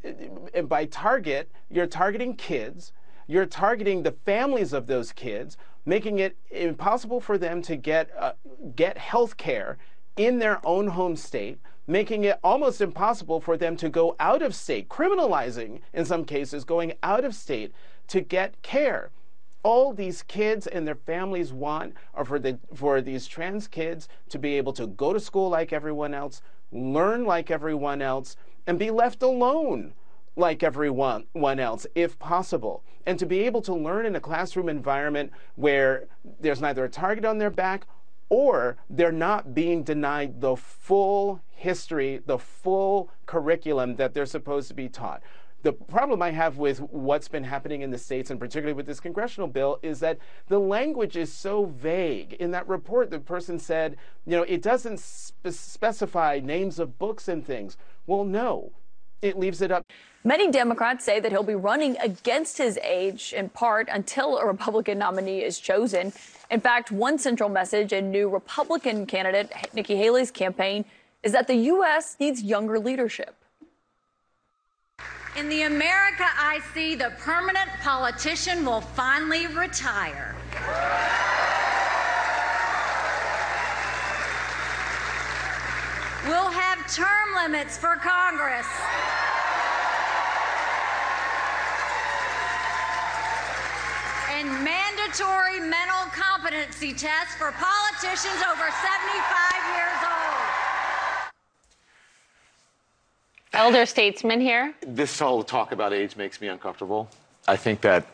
uh, by target, you're targeting kids, you're targeting the families of those kids, making it impossible for them to get uh, get health care in their own home state, making it almost impossible for them to go out of state, criminalizing in some cases going out of state to get care. All these kids and their families want are for the for these trans kids to be able to go to school like everyone else, learn like everyone else, and be left alone like everyone one else if possible and to be able to learn in a classroom environment where there's neither a target on their back or they're not being denied the full history, the full curriculum that they're supposed to be taught. The problem I have with what's been happening in the states, and particularly with this congressional bill, is that the language is so vague. In that report, the person said, you know, it doesn't spe- specify names of books and things. Well, no, it leaves it up. Many Democrats say that he'll be running against his age in part until a Republican nominee is chosen. In fact, one central message in new Republican candidate Nikki Haley's campaign is that the U.S. needs younger leadership. In the America I see, the permanent politician will finally retire. We'll have term limits for Congress. And mandatory mental competency tests for politicians over 75 years old. Elder statesman here. This whole talk about age makes me uncomfortable. I think that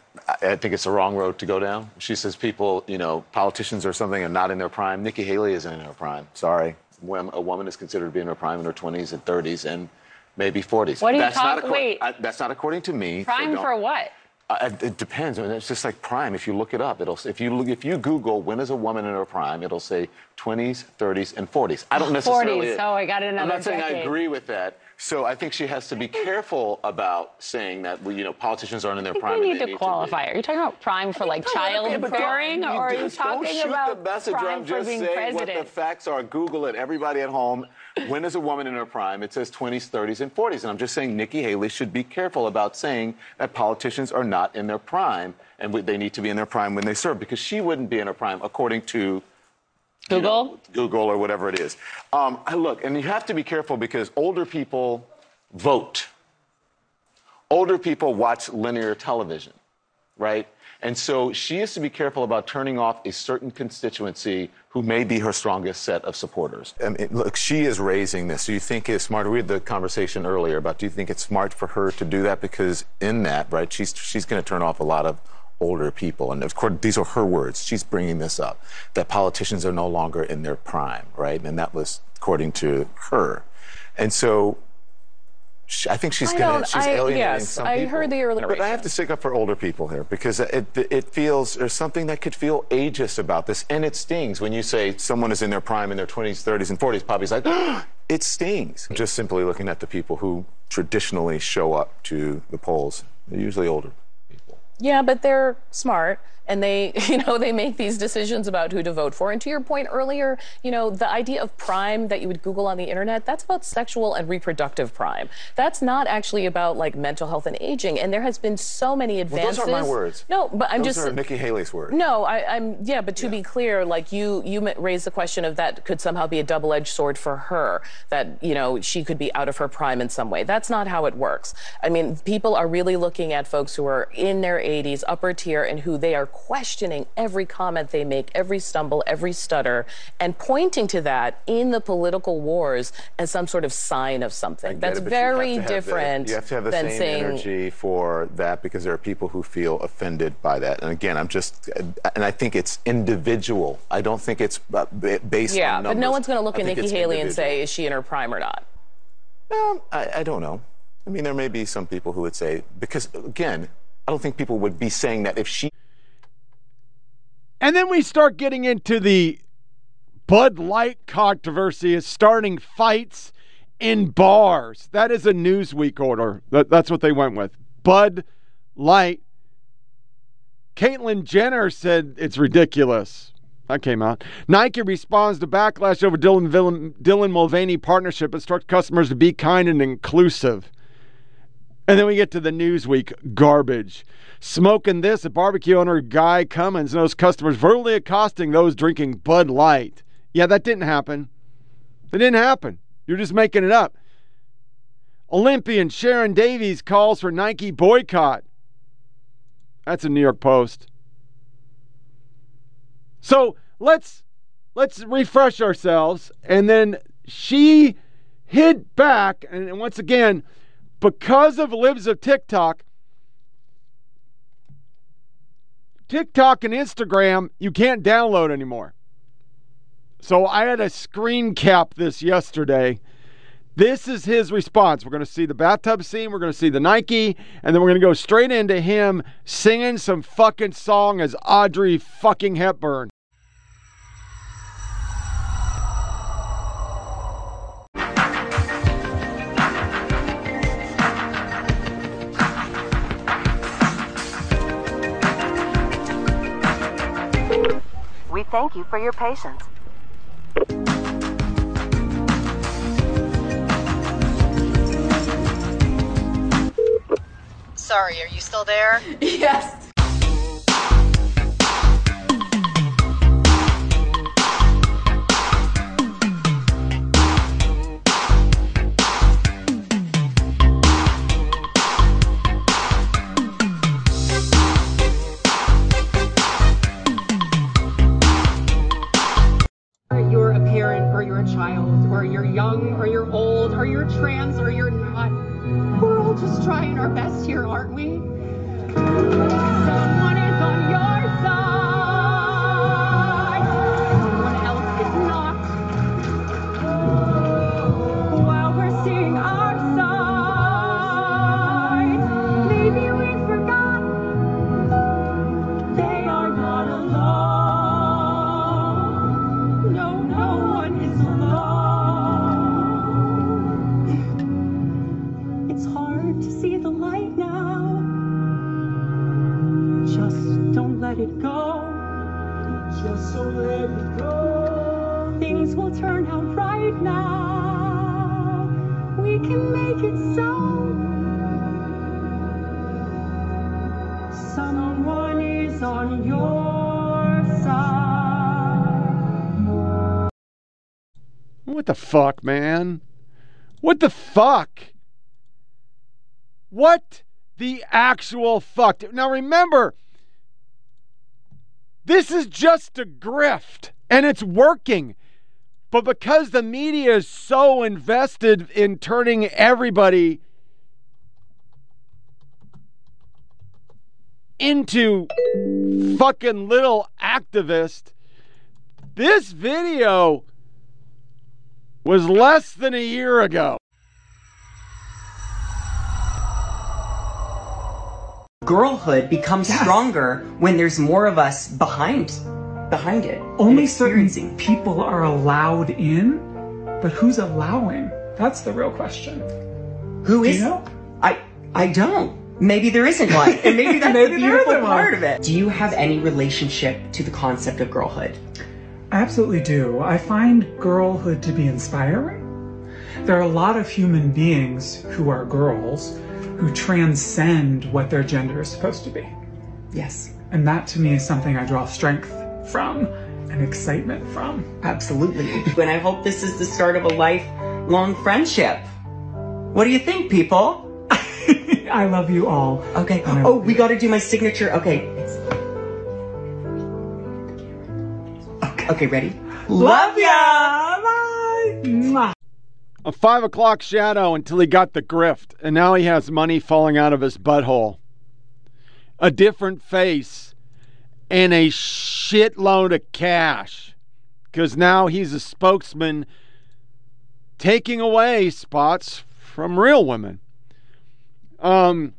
I think it's the wrong road to go down. She says people, you know, politicians or something are not in their prime. Nikki Haley isn't in her prime. Sorry, when a woman is considered to be in her prime in her 20s and 30s and maybe 40s. What are you that's not wait. I- that's not according to me. so Prime don't- for what? Uh, it- depends. I mean, it's just like prime. If you look it up, it'll if you look, if you Google when is a woman in her prime, it'll say 20s, 30s, and 40s. I don't necessarily. 40s. Oh, I got another I'm not saying I agree with that. So I think she has to be careful about saying that you know politicians aren't in their I think prime. we need to qualify. Are you talking about prime for like child bearing, or are you just don't shoot about the messenger. prime I'm for just being saying what the facts are. Google it. Everybody at home. When is a woman in her prime? It says 20s, 30s, and 40s. And I'm just saying Nikki Haley should be careful about saying that politicians are not in their prime and they need to be in their prime when they serve because she wouldn't be in her prime according to Google. Google or whatever it is. Um, I look, and you have to be careful because older people vote. Older people watch linear television, right? And so she has to be careful about turning off a certain constituency who may be her strongest set of supporters. I mean, look, she is raising this. Do you think it's smart? We had the conversation earlier about do you think it's smart for her to do that? Because in that, right, she's she's going to turn off a lot of older people. And of course, these are her words. She's bringing this up that politicians are no longer in their prime, right? And that was according to her. And so she, I think she's going to she's I- alienating yes, some I people. heard the earlier But I have to stick up for older people here because it it feels there's something that could feel ageist about this, and it stings when you say someone is in their prime in their 20s, 30s, and 40s. Poppy's like, it stings. Just simply looking at the people who traditionally show up to the polls, they're usually older. Yeah, but they're smart and they, you know, they make these decisions about who to vote for. And to your point earlier, you know, the idea of prime that you would Google on the internet, that's about sexual and reproductive prime. That's not actually about like mental health and aging. And there has been so many Well, advances. those aren't my words. No, but I'm those just are Nikki Haley's words. No, I, I'm yeah, but to be clear, like you, you raised the question of that could somehow be a double-edged sword for her. That you know she could be out of her prime in some way. That's not how it works. I mean, people are really looking at folks who are in their 80s, upper tier, and who they are questioning every comment they make, every stumble, every stutter, and pointing to that in the political wars as some sort of sign of something. That's it, but you very to the- different you have to have the same saying. energy for that because there are people who feel offended by that. And again, I'm just, and I think it's individual. I don't think it's uh, based Yeah, on but no one's going to look I at Nikki Haley and say, is she in her prime or not? Um, I, I don't know. I mean, there may be some people who would say, because again, I don't think people would be saying that if she. And then we start getting into the Bud Light controversy is starting fights in bars. That is a Newsweek order. That, that's what they went with. Bud Light. Caitlyn Jenner said it's ridiculous. That came out. Nike responds to backlash over Dylan, Dylan, Dylan Mulvaney partnership, instructs customers to be kind and inclusive. And then we get to the Newsweek garbage. Smoking this, a barbecue owner Guy Cummins knows customers verbally accosting those drinking Bud Light. Yeah, that didn't happen. It didn't happen. You're just making it up. Olympian Sharron Davies calls for Nike boycott. That's a New York Post. So let's let's refresh ourselves. And then she hid back, and once again, because of libs of TikTok, TikTok and Instagram you can't download anymore. So I had a screen cap this yesterday. This is his response. We're going to see the bathtub scene, we're going to see the Nike, and then we're going to go straight into him singing some fucking song as Audrey fucking Hepburn. Thank you for your patience. Sorry, are you still there? Yes. The fuck, man? What the fuck? What the actual fuck? Now remember, this is just a grift and it's working. But because the media is so invested in turning everybody into fucking little activist, this video was less than a year ago. girlhood becomes stronger when there's more of us behind behind it. Only certain people are allowed in, but who's allowing? That's the real question. Who Do is you know? I I don't. Maybe there isn't one. And maybe that's Maybe the there beautiful isn't one. part of it. Do you have any relationship to the concept of girlhood? I absolutely do. I find girlhood to be inspiring. There are a lot of human beings who are girls who transcend what their gender is supposed to be. Yes. And that to me is something I draw strength from and excitement from. Absolutely. And I hope this is the start of a lifelong friendship. What do you think, people? I love you all. Okay. Oh, we got to do my signature. Okay. Okay, okay ready? Love ya! Bye! A five o'clock shadow until he got the grift, and now he has money falling out of his butthole. A different face and a shitload of cash. Because now he's a spokesman taking away spots from real women. Um,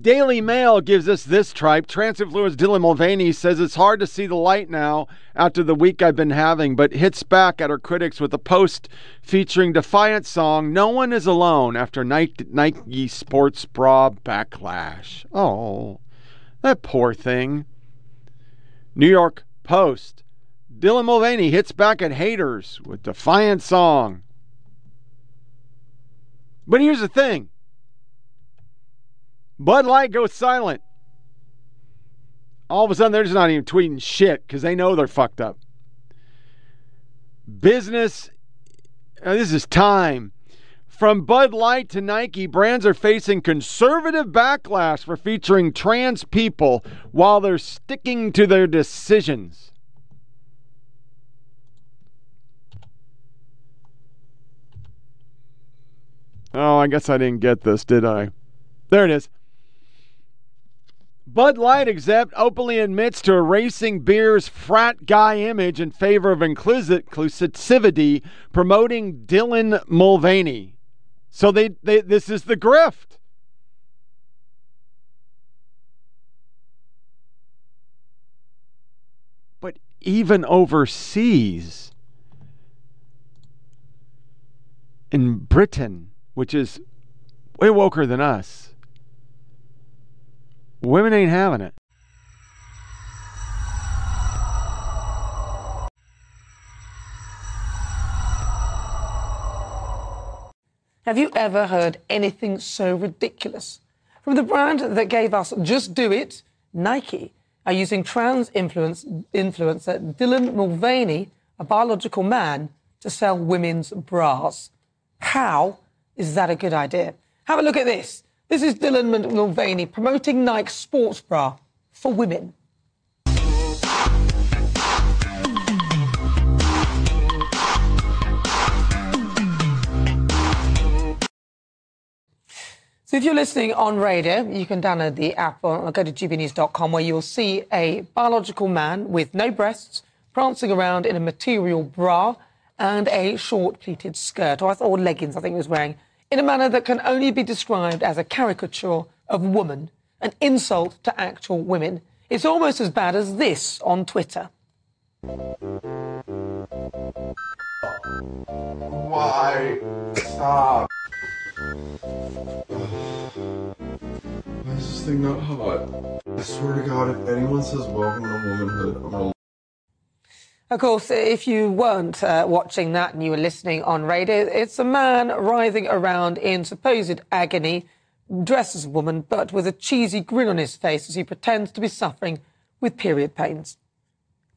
Daily Mail gives us this tripe. Trans-influenced Dylan Mulvaney says it's hard to see the light now after the week I've been having, but hits back at her critics with a post featuring Defiant song "No One Is Alone" after Nike sports bra backlash. Oh, that poor thing. New York Post. Dylan Mulvaney hits back at haters with Defiant song. But here's the thing. Bud Light goes silent. All of a sudden, they're just not even tweeting shit because they know they're fucked up. Business, uh, this is time. From Bud Light to Nike, brands are facing conservative backlash for featuring trans people while they're sticking to their decisions. Oh, I guess I didn't get this, did I? There it is. Bud Light except openly admits to erasing beer's frat guy image in favor of inclusi- inclusivity, promoting Dylan Mulvaney. So they, they this is the grift. But even overseas, in Britain, which is way woker than us, women ain't having it. Have you ever heard anything so ridiculous? From the brand that gave us Just Do It, Nike are using trans influence, influencer Dylan Mulvaney, a biological man, to sell women's bras. How is that a good idea? Have a look at this. This is Dylan Mulvaney promoting Nike sports bra for women. So if you're listening on radio, you can download the app or go to gbnews.com where you'll see a biological man with no breasts prancing around in a material bra and a short pleated skirt, or, I thought, or leggings, I think he was wearing, in a manner that can only be described as a caricature of woman, an insult to actual women. It's almost as bad as this on Twitter. Why? Stop. Why is this thing not hot? I swear to God, if anyone says welcome to womanhood, I'm gonna. Of course, if you weren't uh, watching that and you were listening on radio, it's a man writhing around in supposed agony, dressed as a woman, but with a cheesy grin on his face as he pretends to be suffering with period pains.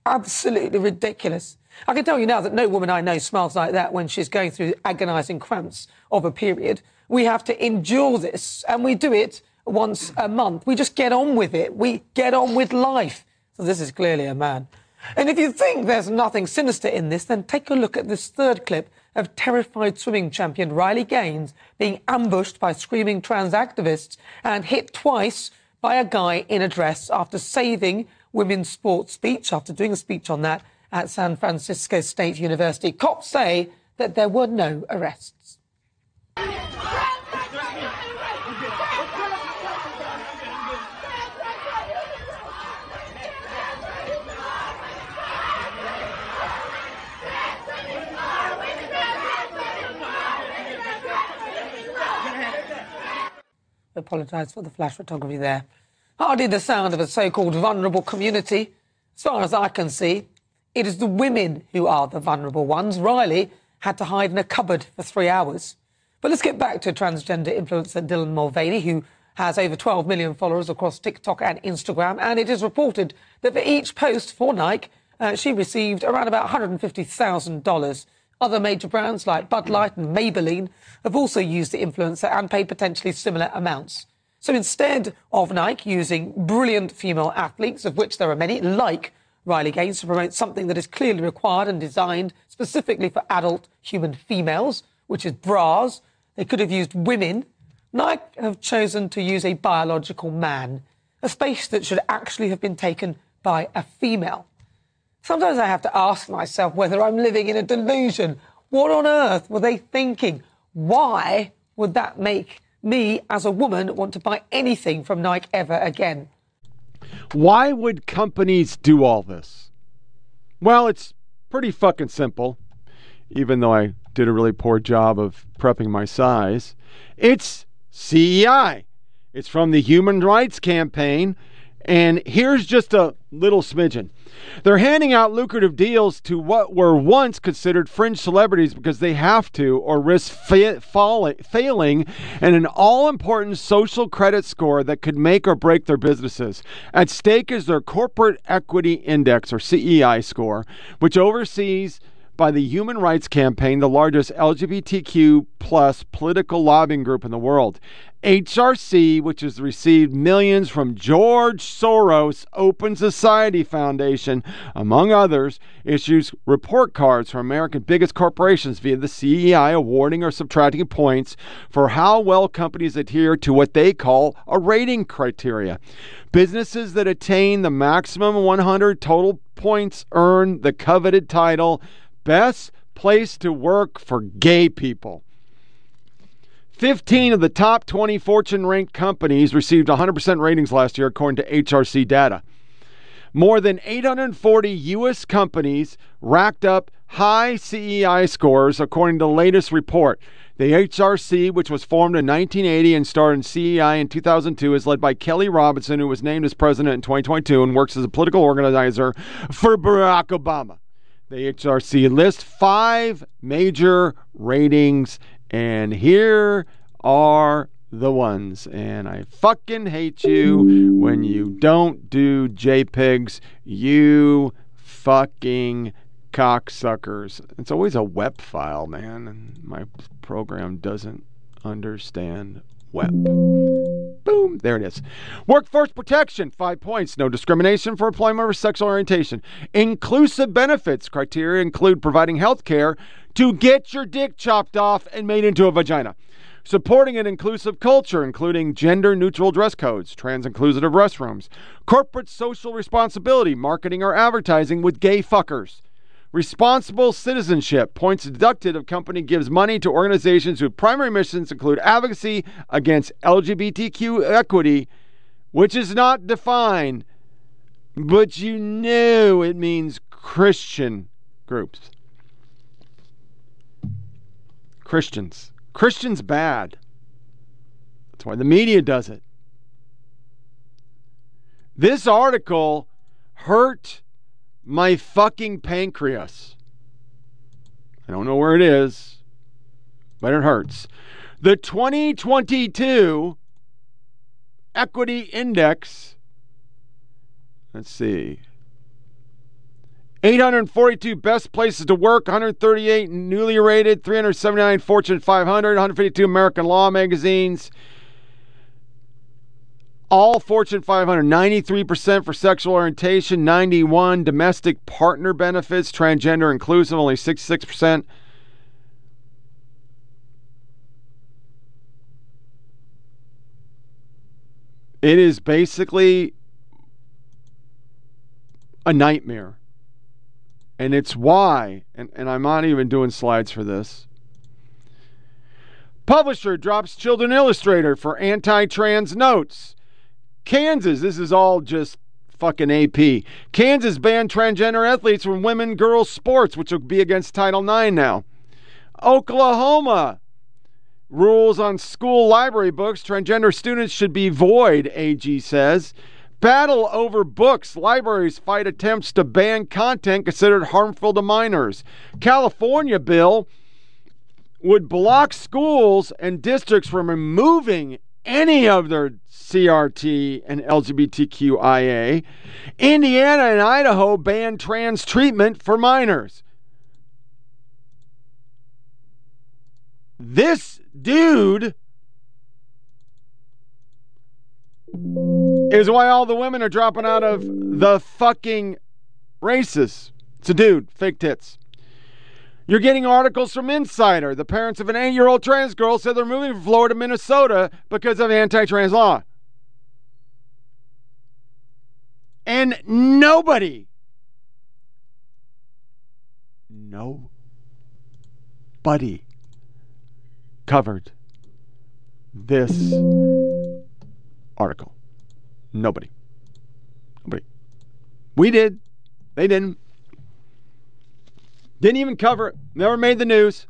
Absolutely ridiculous. I can tell you now that no woman I know smiles like that when she's going through agonizing cramps of a period. We have to endure this, and we do it once a month. We just get on with it. We get on with life. So this is clearly a man. And if you think there's nothing sinister in this, then take a look at this third clip of terrified swimming champion Riley Gaines being ambushed by screaming trans activists and hit twice by a guy in a dress after saving women's sports speech, after doing a speech on that at San Francisco State University. Cops say that there were no arrests. Apologise for the flash photography there. Hardly the sound of a so called vulnerable community. As far as I can see, it is the women who are the vulnerable ones. Riley had to hide in a cupboard for three hours. But let's get back to transgender influencer Dylan Mulvaney, who has over 12 million followers across TikTok and Instagram. And it is reported that for each post for Nike, uh, she received around about $150,000. Other major brands like Bud Light and Maybelline have also used the influencer and paid potentially similar amounts. So instead of Nike using brilliant female athletes, of which there are many, like Riley Gaines, to promote something that is clearly required and designed specifically for adult human females, which is bras, they could have used women. Nike have chosen to use a biological man, a space that should actually have been taken by a female. Sometimes I have to ask myself whether I'm living in a delusion. What on earth were they thinking? Why would that make me, as a woman, want to buy anything from Nike ever again? Why would companies do all this? Well, it's pretty fucking simple, even though I did a really poor job of prepping my size. It's CEI. It's from the Human Rights Campaign. And here's just a little smidgen. They're handing out lucrative deals to what were once considered fringe celebrities because they have to or risk fa- fall- failing in an all important social credit score that could make or break their businesses. At stake is their Corporate Equity Index or CEI score, which oversees by the Human Rights Campaign, the largest LGBTQ plus political lobbying group in the world. HRC, which has received millions from George Soros Open Society Foundation, among others, issues report cards for American biggest corporations via the CEI, awarding or subtracting points for how well companies adhere to what they call a rating criteria. Businesses that attain the maximum 100 total points earn the coveted title Best Place to Work for Gay People. 15 of the top 20 Fortune ranked companies received 100% ratings last year, according to HRC data. More than 840 U.S. companies racked up high CEI scores, according to the latest report. The HRC, which was formed in 1980 and started in CEI in 2002, is led by Kelley Robinson, who was named as president in 2022 and works as a political organizer for Barack Obama. The HRC lists five major ratings, and here are the ones. And I fucking hate you when you don't do JPEGs, you fucking cocksuckers. It's always a web file, man, and my program doesn't understand web. Boom, there it is. Workforce protection, five points. No discrimination for employment or sexual orientation. Inclusive benefits criteria include providing health care to get your dick chopped off and made into a vagina. Supporting an inclusive culture, including gender neutral dress codes, trans inclusive restrooms, corporate social responsibility, marketing or advertising with gay fuckers Responsible citizenship points deducted if company gives money to organizations whose primary missions include advocacy against LGBTQ equity, which is not defined, but you know it means Christian groups. Christians. Christians bad. That's why the media does it. This article hurt my fucking pancreas. I don't know where it is, but it hurts. The 2022 Equity Index, let's see, 842 best places to work, 138 newly rated, 379 Fortune 500, 152 American Law magazines. All Fortune 500, 93% for sexual orientation, 91 domestic partner benefits, transgender inclusive, only 66%. It is basically a nightmare. And it's why, and, and I'm not even doing slides for this. Publisher drops Children Illustrator for anti trans notes. Kansas, this is all just fucking AP. Kansas banned transgender athletes from women girls sports, which will be against Title IX now. Oklahoma rules on school library books. Transgender students should be void, AG says. Battle over books. Libraries fight attempts to ban content considered harmful to minors. California bill would block schools and districts from removing any of their CRT and LGBTQIA. Indiana and Idaho ban trans treatment for minors. This dude is why all the women are dropping out of the fucking races. It's a dude, fake tits. You're getting articles from Insider. The parents of an eight year old trans girl said they're moving from Florida to Minnesota because of anti trans law. And nobody, nobody covered this article. Nobody. Nobody. We did. They didn't. Didn't even cover it. Never made the news.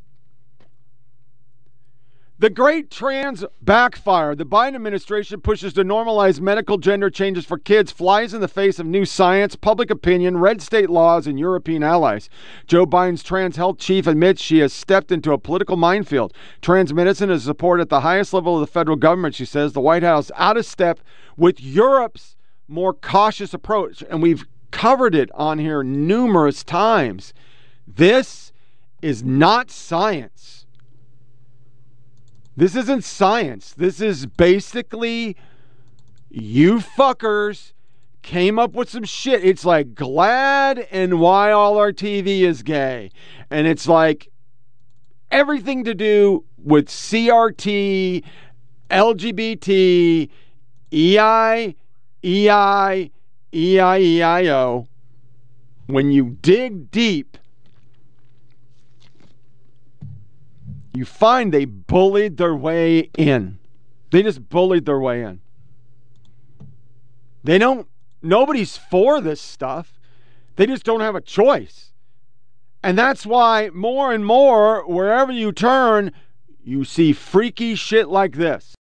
The great trans backfire. The Biden administration pushes to normalize medical gender changes for kids, flies in the face of new science, public opinion, red state laws, and European allies. Joe Biden's trans health chief admits she has stepped into a political minefield. Trans medicine is supported at the highest level of the federal government, she says. The White House out of step with Europe's more cautious approach. And we've covered it on here numerous times. This is not science. This isn't science. This is basically you fuckers came up with some shit. It's like GLAAD and why all our TV is gay. And it's like everything to do with CRT, LGBT, EI, EI, EIEIO. When you dig deep, you find they bullied their way in. They just bullied their way in. They don't, nobody's for this stuff. They just don't have a choice. And that's why more and more, wherever you turn, you see freaky shit like this.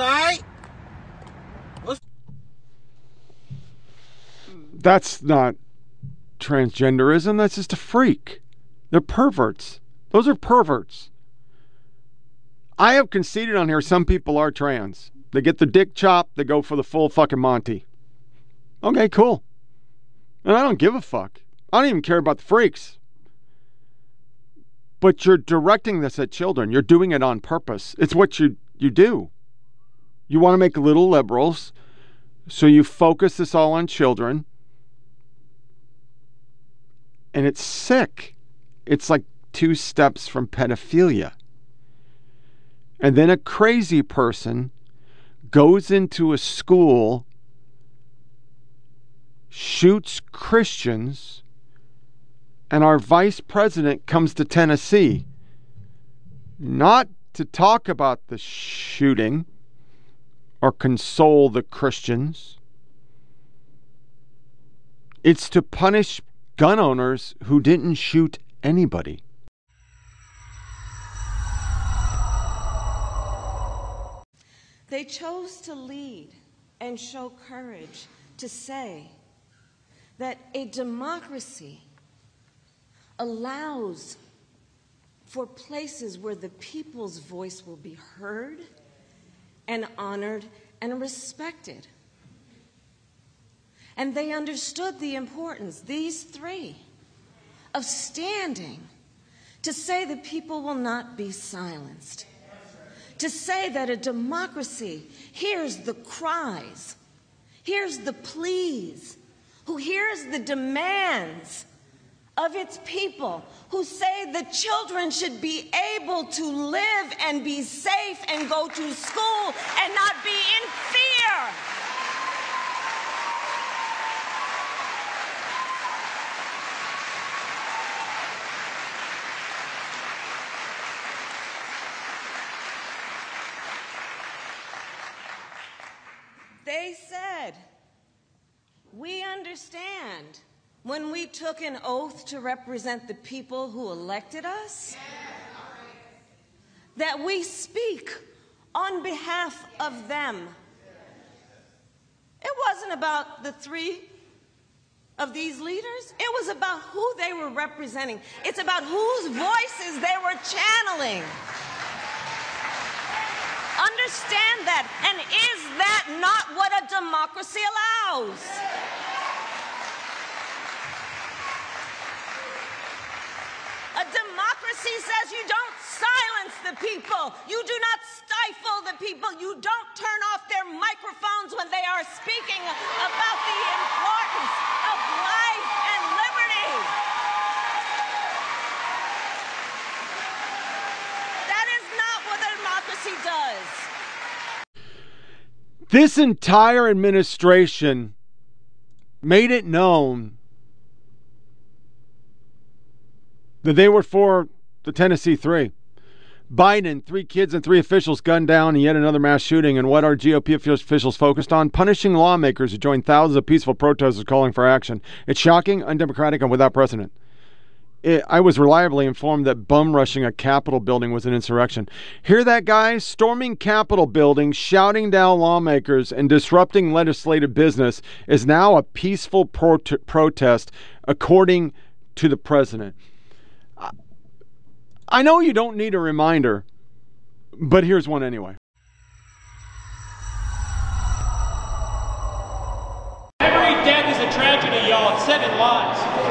You alright? That's not transgenderism. That's just a freak. They're perverts. Those are perverts. I have conceded on here some people are trans. They get the dick chopped, they go for the full fucking Monty. Okay, cool. And I don't give a fuck. I don't even care about the freaks. But you're directing this at children. You're doing it on purpose. It's what you you do. You want to make little liberals, so you focus this all on children. And it's sick. It's like two steps from pedophilia. And then a crazy person goes into a school, shoots Christians, and our vice president comes to Tennessee not to talk about the shooting, or console the Christians. It's to punish gun owners who didn't shoot anybody. They chose to lead and show courage to say that a democracy allows for places where the people's voice will be heard and honored and respected. And they understood the importance, these three, of standing to say the people will not be silenced to say that a democracy hears the cries, hears the pleas, who hears the demands of its people, who say the children should be able to live and be safe and go to school and not be in fear. They said, We understand when we took an oath to represent the people who elected us that we speak on behalf of them. It wasn't about the three of these leaders, it was about who they were representing, it's about whose voices they were channeling. Understand that. And is that not what a democracy allows? A democracy says you don't silence the people. You do not stifle the people. You don't turn off their microphones when they are speaking about the importance of life and liberty. That is not what a democracy does. This entire administration made it known that they were for the Tennessee Three. Biden, three kids and three officials gunned down in yet another mass shooting. And what are GOP officials focused on? Punishing lawmakers who joined thousands of peaceful protesters calling for action. It's shocking, undemocratic, and without precedent. It, I was reliably informed that bum rushing a Capitol building was an insurrection. Hear that, guys? Storming Capitol buildings, shouting down lawmakers, and disrupting legislative business is now a peaceful pro- protest, according to the president. I know you don't need a reminder, but here's one anyway. Every death is a tragedy, y'all. Seven lives.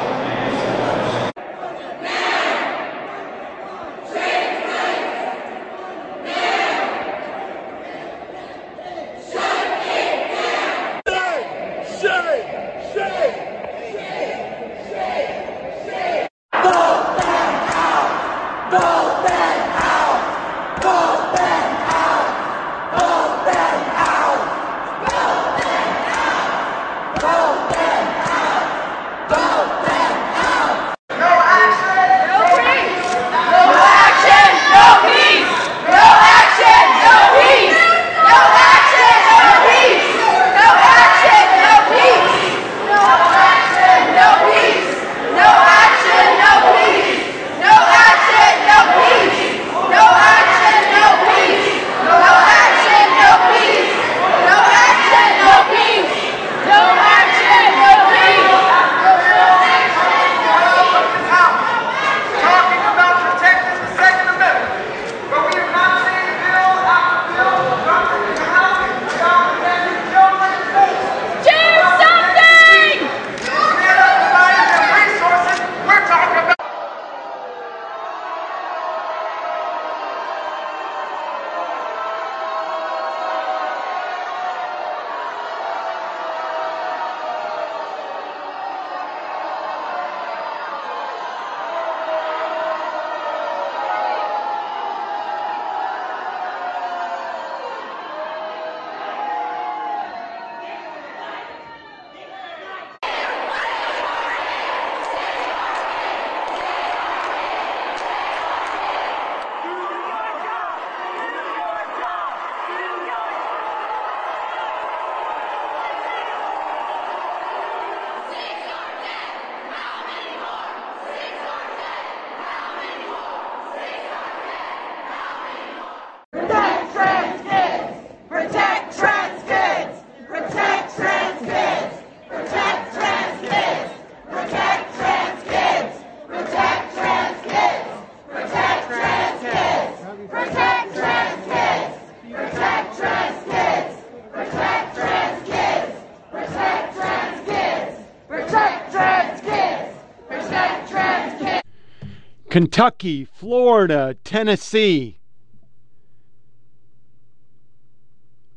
Kentucky, Florida, Tennessee.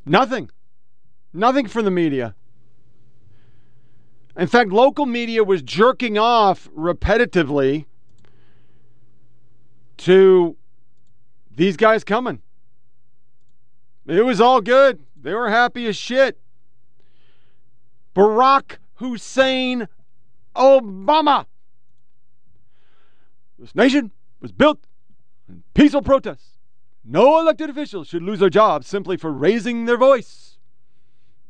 Nothing. Nothing from the media. In fact, local media was jerking off repetitively to these guys coming. It was all good. They were happy as shit. Barack Hussein Obama. This nation was built on peaceful protests. No elected officials should lose their jobs simply for raising their voice,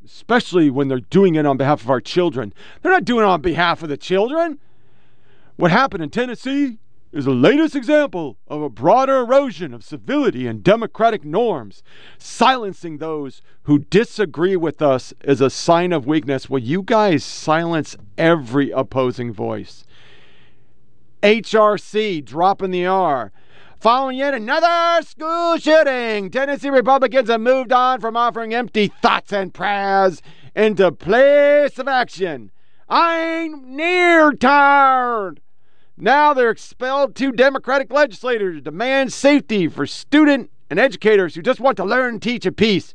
especially when they're doing it on behalf of our children. They're not doing it on behalf of the children. What happened in Tennessee is the latest example of a broader erosion of civility and democratic norms. Silencing those who disagree with us is a sign of weakness. Well, you guys silence every opposing voice. HRC dropping the R. Following yet another school shooting, Tennessee Republicans have moved on from offering empty thoughts and prayers into place of action. I ain't near tired. Now they're expelled two Democratic legislators demand safety for student and educators who just want to learn, teach, and peace.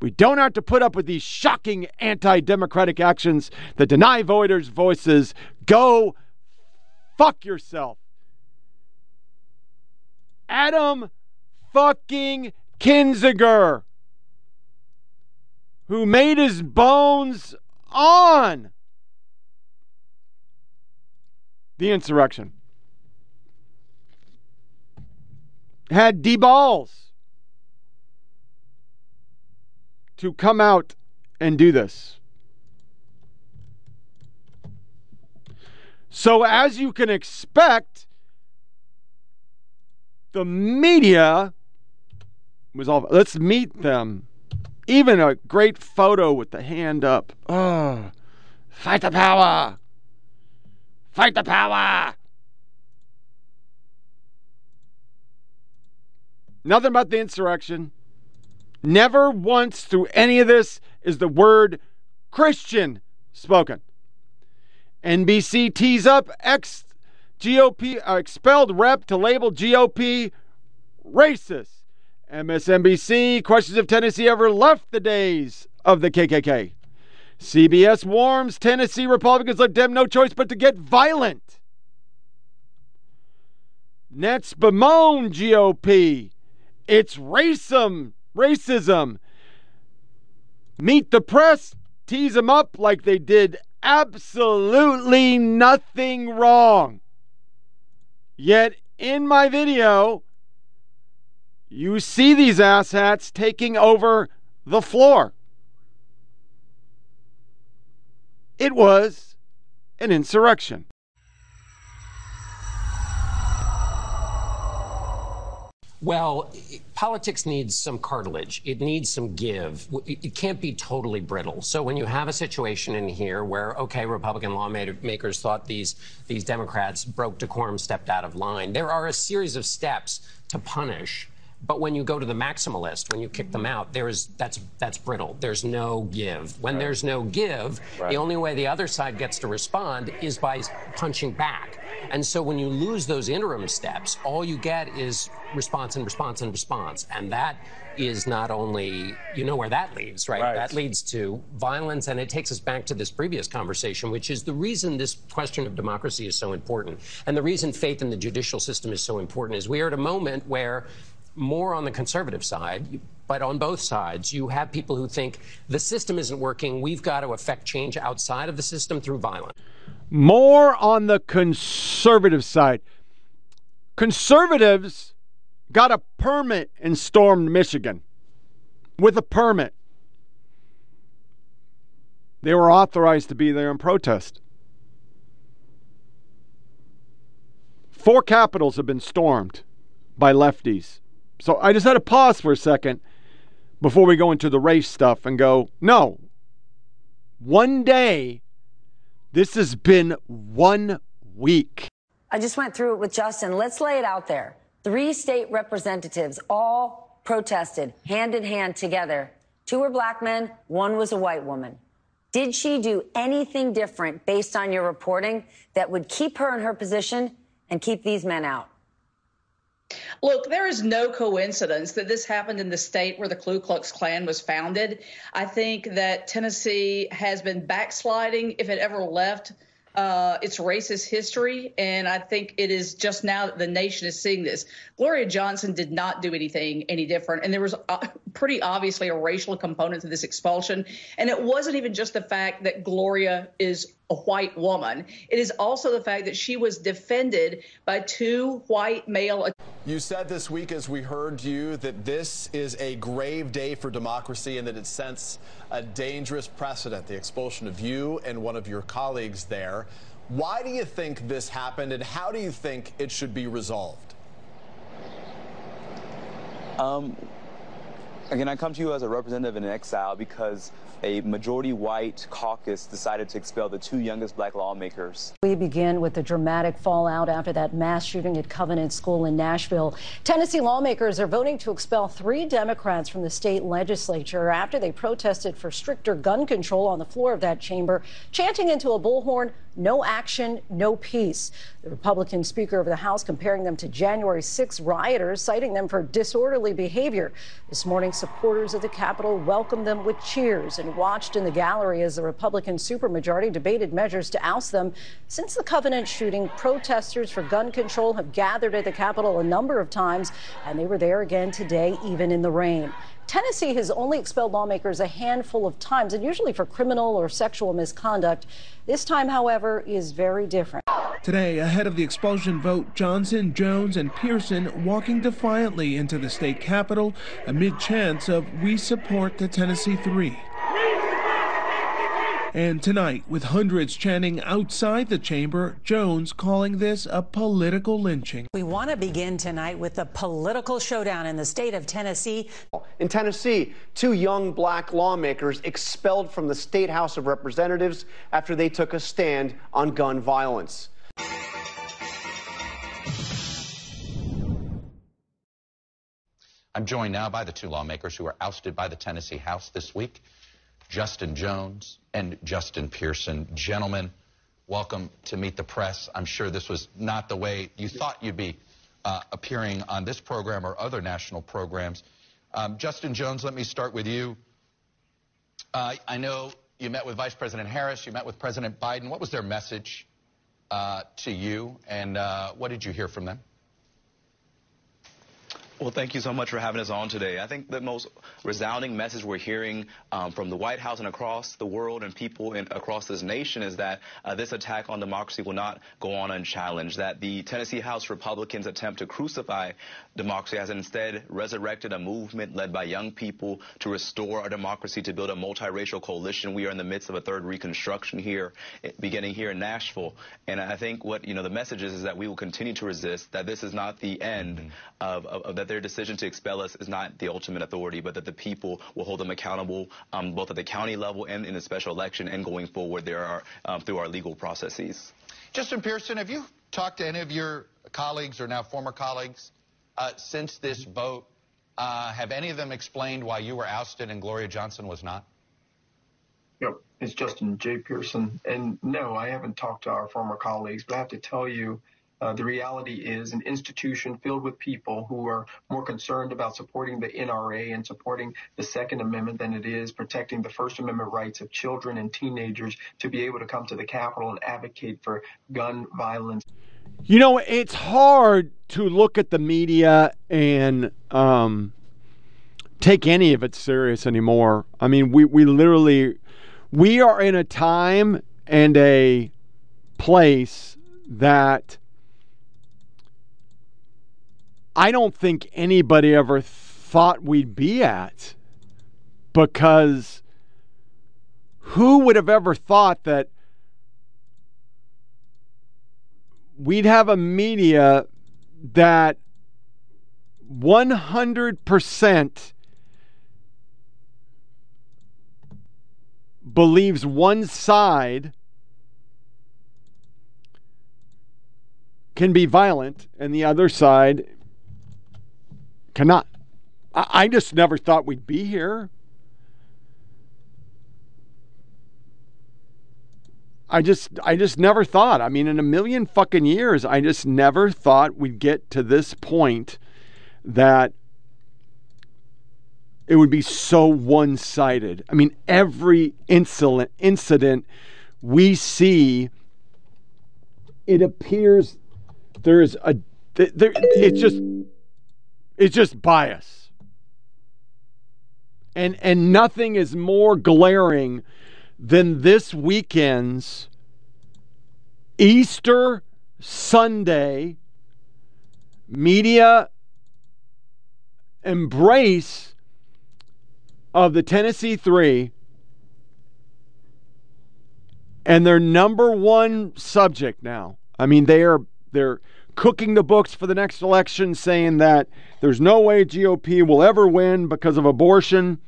We don't have to put up with these shocking anti democratic actions that deny voters' voices. Go fuck yourself. Adam fucking Kinzinger, who made his bones on the insurrection, had D balls to come out and do this. So, as you can expect, the media was all. Let's meet them. Even a great photo with the hand up. Oh, fight the power. Fight the power. Nothing about the insurrection. Never once through any of this is the word Christian spoken. NBC tees up ex GOP uh, expelled rep to label GOP racist. MSNBC questions if Tennessee ever left the days of the KKK. CBS warns Tennessee Republicans let them no choice but to get violent. Nets bemoan GOP. It's racism. Racism. Meet the press, tease them up like they did absolutely nothing wrong. Yet in my video, you see these asshats taking over the floor. It was an insurrection. Well, politics needs some cartilage. It needs some give. It can't be totally brittle. So when you have a situation in here where, okay, Republican lawmakers thought these these Democrats broke decorum, stepped out of line, there are a series of steps to punish but when you go to the maximalist, when you kick them out, there is that's that's brittle. There's no give. When right. there's no give, right. the only way the other side gets to respond is by punching back. And so when you lose those interim steps, all you get is response and response and response. And that is not only, you know where that leads, right? right? That leads to violence. And it takes us back to this previous conversation, which is the reason this question of democracy is so important. And the reason faith in the judicial system is so important is we are at a moment where more on the conservative side, but on both sides, you have people who think the system isn't working. We've got to affect change outside of the system through violence. More on the conservative side. Conservatives got a permit and stormed Michigan with a permit. They were authorized to be there and protest. Four capitals have been stormed by lefties. So I just had to pause for a second before we go into the race stuff and go, no, one day, this has been one week. I just went through it with Justin. Let's lay it out there. Three state representatives all protested hand in hand together. Two were black men, one was a white woman. Did she do anything different based on your reporting that would keep her in her position and keep these men out? Look, there is no coincidence that this happened in the state where the Ku Klux Klan was founded. I think that Tennessee has been backsliding, if it ever left uh, its racist history. And I think it is just now that the nation is seeing this. Gloria Johnson did not do anything any different. And there was uh, pretty obviously a racial component to this expulsion. And it wasn't even just the fact that Gloria is a white woman, it is also the fact that she was defended by two white male. You said this week, as we heard you, that this is a grave day for democracy and that it sets a dangerous precedent, the expulsion of you and one of your colleagues there. Why do you think this happened and how do you think it should be resolved? Um, again, I come to you as a representative in exile because a majority white caucus decided to expel the two youngest black lawmakers. We begin with the dramatic fallout after that mass shooting at Covenant School in Nashville. Tennessee lawmakers are voting to expel three Democrats from the state legislature after they protested for stricter gun control on the floor of that chamber, chanting into a bullhorn, no action, no peace. The Republican Speaker of the House comparing them to January 6 rioters, citing them for disorderly behavior. This morning, supporters of the Capitol welcomed them with cheers and watched in the gallery as the Republican supermajority debated measures to oust them. Since the Covenant shooting, protesters for gun control have gathered at the Capitol a number of times, and they were there again today, even in the rain. Tennessee has only expelled lawmakers a handful of times, and usually for criminal or sexual misconduct. This time, however, is very different. Today, ahead of the expulsion vote, Johnson, Jones, and Pearson walking defiantly into the state capitol amid chants of We support the Tennessee Three. And tonight, with hundreds chanting outside the chamber, Jones calling this a political lynching. We want to begin tonight with a political showdown in the state of Tennessee. In Tennessee, two young black lawmakers expelled from the State House of Representatives after they took a stand on gun violence. I'm joined now by the two lawmakers who were ousted by the Tennessee House this week, Justin Jones and Justin Pearson. Gentlemen, welcome to Meet the Press. I'm sure this was not the way you thought you'd be uh, appearing on this program or other national programs. Um, Justin Jones, let me start with you. Uh, I know you met with Vice President Harris, you met with President Biden. What was their message uh, to you, and uh, what did you hear from them? Well, thank you so much for having us on today. I think the most resounding message we're hearing um, from the White House and across the world and people in, across this nation is that uh, this attack on democracy will not go on unchallenged, that the Tennessee House Republicans' attempt to crucify democracy has instead resurrected a movement led by young people to restore our democracy, to build a multiracial coalition. We are in the midst of a third reconstruction here, eh, beginning here in Nashville. And I think what, you know, the message is, is that we will continue to resist, that this is not the end mm-hmm. of, of, of that their decision to expel us is not the ultimate authority, but that the people will hold them accountable um, both at the county level and in the special election and going forward there are um, through our legal processes. Justin Pearson, have you talked to any of your colleagues or now former colleagues uh, since this vote? Uh, have any of them explained why you were ousted and Gloria Johnson was not? Yep, it's Justin J. Pearson. And no, I haven't talked to our former colleagues, but I have to tell you, uh, the reality is an institution filled with people who are more concerned about supporting the NRA and supporting the Second Amendment than it is protecting the First Amendment rights of children and teenagers to be able to come to the Capitol and advocate for gun violence. You know, it's hard to look at the media and um, take any of it serious anymore. I mean, we, we literally we are in a time and a place that I don't think anybody ever thought we'd be at because who would have ever thought that we'd have a media that 100% believes one side can be violent and the other side cannot. I, I just never thought we'd be here. I just I just never thought. I mean, in a million fucking years, I just never thought we'd get to this point that it would be so one-sided. I mean, every incident incident we see it appears there is a there it's just it's just bias. And and nothing is more glaring than this weekend's Easter Sunday media embrace of the Tennessee Three and their number one subject now. I mean, they are they're cooking the books for the next election, saying that there's no way GOP will ever win because of abortion.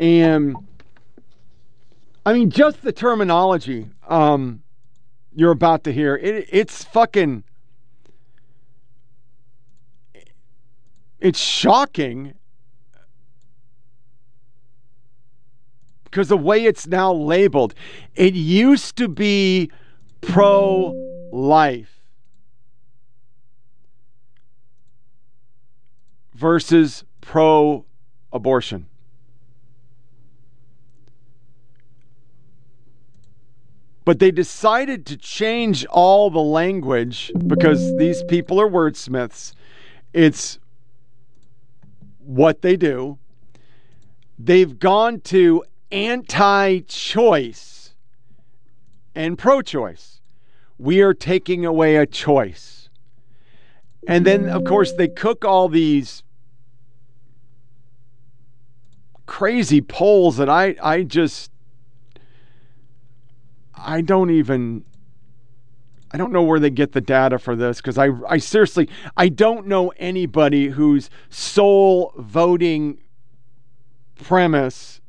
And I mean, just the terminology um, you're about to hear, it, it's fucking. It's shocking because the way it's now labeled, it used to be pro life versus pro abortion. But they decided to change all the language because these people are wordsmiths. It's what they do. They've gone to anti choice and pro choice. We are taking away a choice. And then, of course, they cook all these crazy polls that I, I just, I don't even, I don't know where they get the data for this because I, I seriously, I don't know anybody whose sole voting premise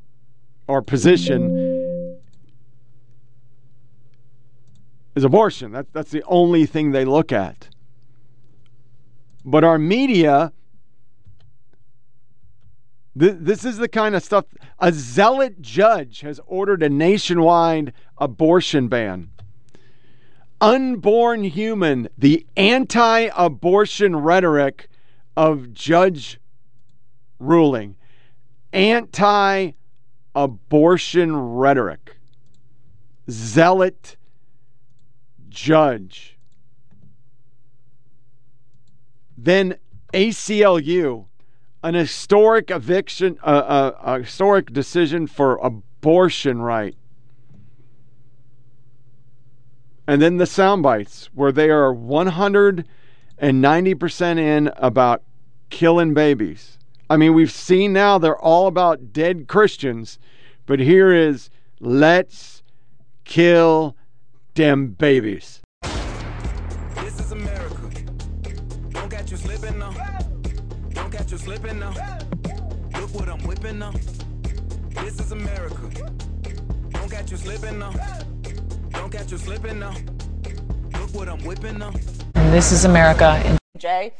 or position is abortion. That, that's the only thing they look at. But our media, th- this is the kind of stuff. A zealot judge has ordered a nationwide abortion ban. Unborn human, the anti abortion rhetoric of judge ruling. Anti abortion rhetoric. Zealot judge. Then ACLU, an historic eviction, uh, uh, a historic decision for abortion right. And then the sound bites, where they are 190% in about killing babies. I mean, we've seen now they're all about dead Christians, but here is let's kill them babies. This is America. Don't catch you slipping now. Don't catch you slipping now. Look what I'm whipping now. This is America. Don't catch you slipping now. Don't catch you slipping now. Look what I'm whipping now. And this is America. Jay.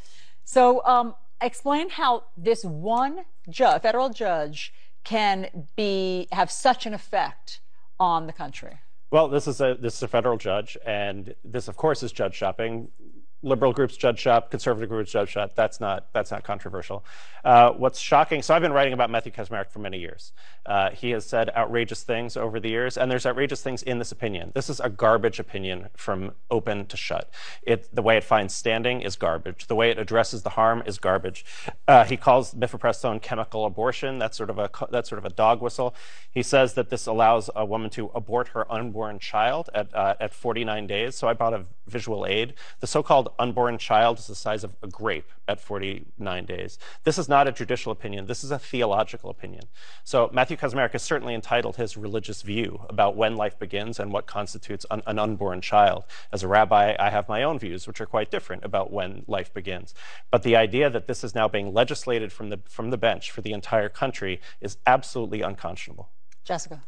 So, um, explain how this one ju- federal judge can be have such an effect on the country. Well, this is a this is a federal judge, and this, of course, is judge shopping. Liberal groups judge shop, conservative groups judge shop. That's not that's not controversial. Uh, what's shocking? So I've been writing about Matthew Kacsmaryk for many years. Uh, he has said outrageous things over the years, and there's outrageous things in this opinion. This is a garbage opinion from open to shut. It the way it finds standing is garbage. The way it addresses the harm is garbage. Uh, he calls mifepristone chemical abortion. That's sort of a that's sort of a dog whistle. He says that this allows a woman to abort her unborn child at uh, at 49 days. So I bought a visual aid. The so-called unborn child is the size of a grape at 49 days. This is not a judicial opinion. This is a theological opinion. So Matthew Kacsmaryk is certainly entitled his religious view about when life begins and what constitutes an unborn child. As a rabbi, I have my own views, which are quite different about when life begins. But the idea that this is now being legislated from the from the bench for the entire country is absolutely unconscionable. Jessica.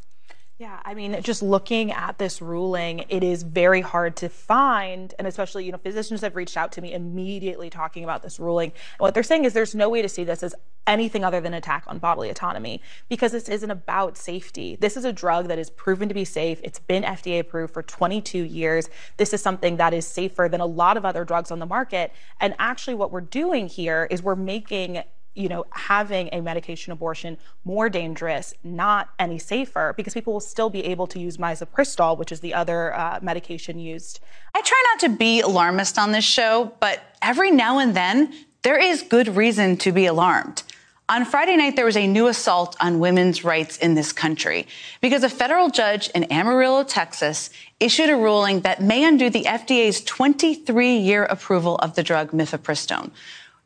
Yeah, I mean, just looking at this ruling, it is very hard to find, and especially, you know, physicians have reached out to me immediately talking about this ruling. And what they're saying is there's no way to see this as anything other than attack on bodily autonomy because this isn't about safety. This is a drug that is proven to be safe. It's been FDA approved for 22 years. This is something that is safer than a lot of other drugs on the market. And actually, what we're doing here is we're making you know, having a medication abortion more dangerous, not any safer, because people will still be able to use misoprostol, which is the other uh, medication used. I try not to be alarmist on this show, but every now and then there is good reason to be alarmed. On Friday night, there was a new assault on women's rights in this country because a federal judge in Amarillo, Texas, issued a ruling that may undo the FDA's 23 year approval of the drug mifepristone.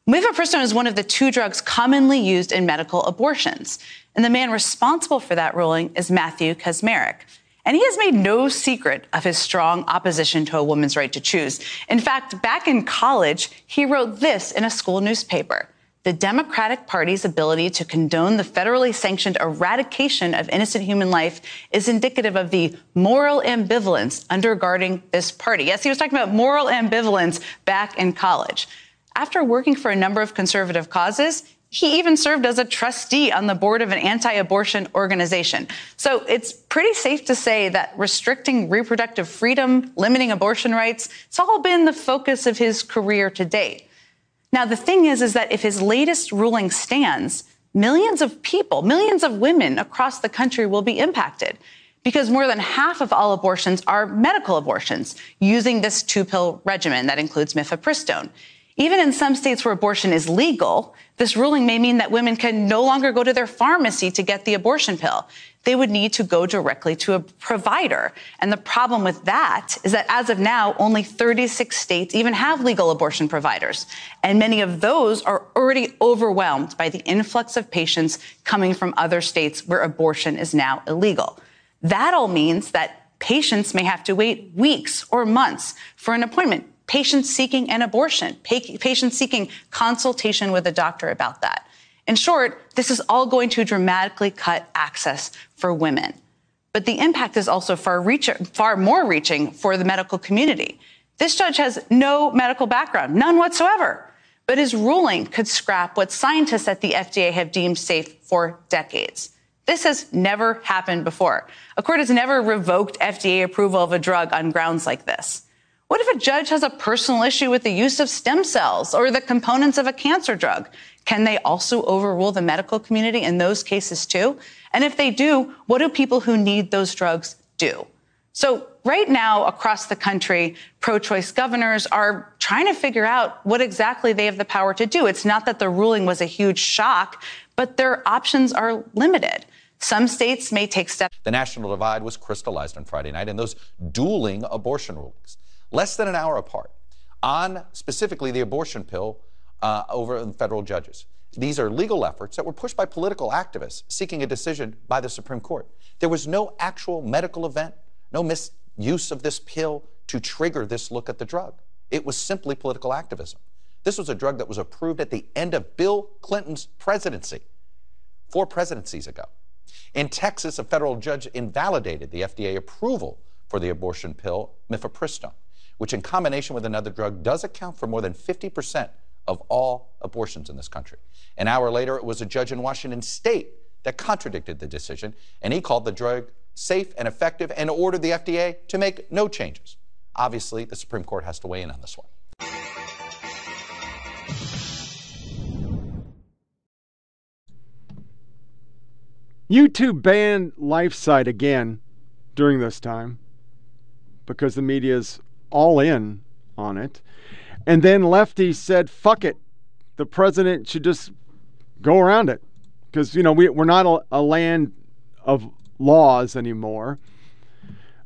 Mifepristone is one of the two drugs commonly used in medical abortions. And the man responsible for that ruling is Matthew Kacsmaryk. And he has made no secret of his strong opposition to a woman's right to choose. In fact, back in college, he wrote this in a school newspaper. The Democratic Party's ability to condone the federally sanctioned eradication of innocent human life is indicative of the moral ambivalence undergirding this party. Yes, he was talking about moral ambivalence back in college. After working for a number of conservative causes, he even served as a trustee on the board of an anti abortion organization. So it's pretty safe to say that restricting reproductive freedom, limiting abortion rights, it's all been the focus of his career to date. Now, the thing is, is that if his latest ruling stands, millions of people, millions of women across the country will be impacted because more than half of all abortions are medical abortions using this two pill regimen that includes mifepristone. Even in some states where abortion is legal, this ruling may mean that women can no longer go to their pharmacy to get the abortion pill. They would need to go directly to a provider. And the problem with that is that as of now, only 36 states even have legal abortion providers. And many of those are already overwhelmed by the influx of patients coming from other states where abortion is now illegal. That all means that patients may have to wait weeks or months for an appointment patients seeking an abortion, patients seeking consultation with a doctor about that. In short, this is all going to dramatically cut access for women. But the impact is also far, reach, far more reaching for the medical community. This judge has no medical background, none whatsoever. But his ruling could scrap what scientists at the FDA have deemed safe for decades. This has never happened before. A court has never revoked FDA approval of a drug on grounds like this. What if a judge has a personal issue with the use of stem cells or the components of a cancer drug? Can they also overrule the medical community in those cases too? And if they do, what do people who need those drugs do? So right now across the country, pro-choice governors are trying to figure out what exactly they have the power to do. It's not that the ruling was a huge shock, but their options are limited. Some states may take steps. The national divide was crystallized on Friday night in those dueling abortion rulings less than an hour apart, on specifically the abortion pill uh, over the federal judges. These are legal efforts that were pushed by political activists seeking a decision by the Supreme Court. There was no actual medical event, no misuse of this pill to trigger this look at the drug. It was simply political activism. This was a drug that was approved at the end of Bill Clinton's presidency, four presidencies ago. In Texas, a federal judge invalidated the FDA approval for the abortion pill mifepristone which in combination with another drug does account for more than 50% of all abortions in this country. An hour later, it was a judge in Washington state that contradicted the decision, and he called the drug safe and effective and ordered the FDA to make no changes. Obviously, the Supreme Court has to weigh in on this one. YouTube banned LifeSite again during this time because the media's all in on it. And then Lefty said, fuck it. The president should just go around it. Because, you know, we, we're not a, a land of laws anymore.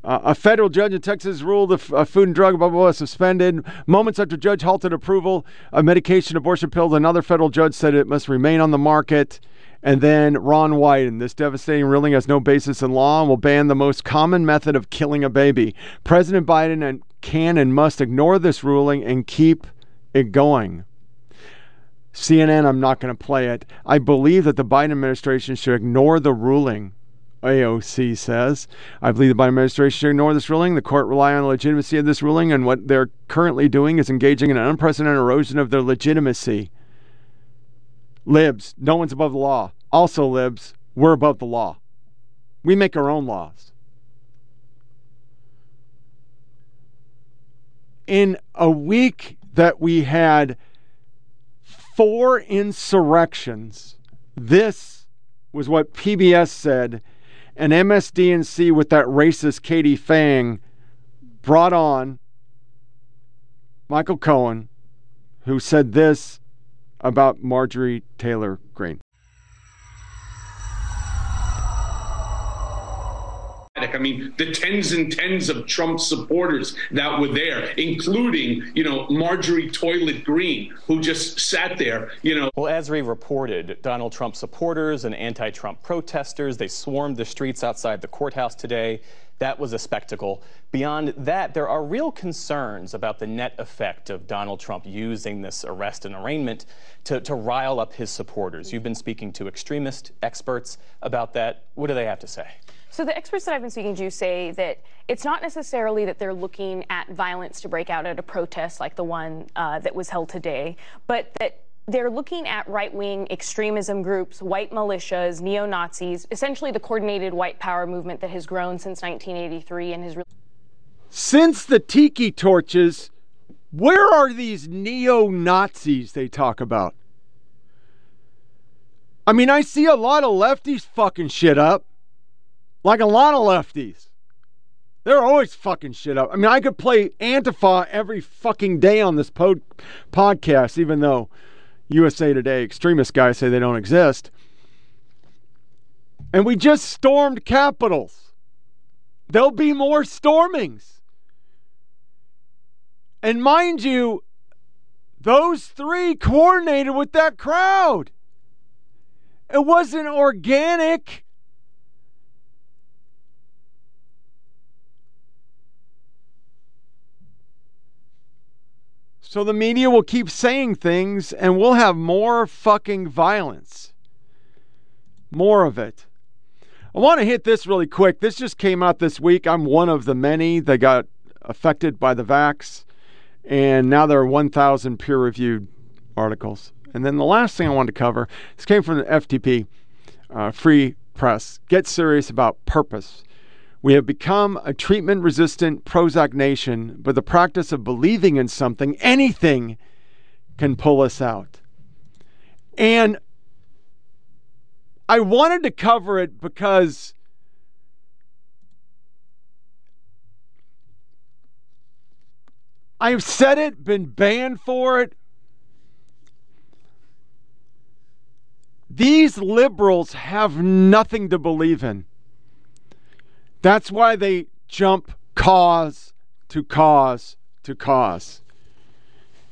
Uh, a federal judge in Texas ruled a food and drug blah, blah, suspended. Moments after judge halted approval of medication abortion pill, another federal judge said it must remain on the market. And then Ron Wyden, this devastating ruling has no basis in law and will ban the most common method of killing a baby. President Biden can and must ignore this ruling and keep it going. CNN, I'm not going to play it. I believe that the Biden administration should ignore the ruling. AOC says. I believe the Biden administration should ignore this ruling. The court rely on the legitimacy of this ruling, and what they're currently doing is engaging in an unprecedented erosion of their legitimacy. Libs, no one's above the law. Also, libs, we're above the law. We make our own laws. In a week that we had four insurrections, this was what PBS said, and MSDNC with that racist Katie Phang brought on Michael Cohen, who said this about Marjorie Taylor Greene. I mean, the tens and tens of Trump supporters that were there, including, you know, Marjorie Toilet Green, who just sat there, you know. Well, as we reported, Donald Trump supporters and anti Trump protesters, they swarmed the streets outside the courthouse today. That was a spectacle. Beyond that, there are real concerns about the net effect of Donald Trump using this arrest and arraignment to, to rile up his supporters. You've been speaking to extremist experts about that. What do they have to say? So the experts that I've been speaking to say that it's not necessarily that they're looking at violence to break out at a protest like the one uh, that was held today, but that they're looking at right wing extremism groups, white militias, neo Nazis, essentially the coordinated white power movement that has grown since 1983 and has. Re- Since the tiki torches, where are these neo Nazis they talk about? I mean, I see a lot of lefties fucking shit up. Like a lot of lefties. They're always fucking shit up. I mean, I could play Antifa every fucking day on this pod- podcast, even though USA Today extremist guys say they don't exist. And we just stormed capitals. There'll be more stormings. And mind you, those three coordinated with that crowd. It wasn't organic. So the media will keep saying things and we'll have more fucking violence. More of it. I want to hit this really quick. This just came out this week. I'm one of the many that got affected by the vax. And now there are 1,000 peer reviewed articles. And then the last thing I wanted to cover this came from the FTP, uh, Free Press. Get serious about purpose. We have become a treatment resistant Prozac nation, but the practice of believing in something, anything, can pull us out. And I wanted to cover it because I've said it, been banned for it. These liberals have nothing to believe in. That's why they jump cause to cause to cause.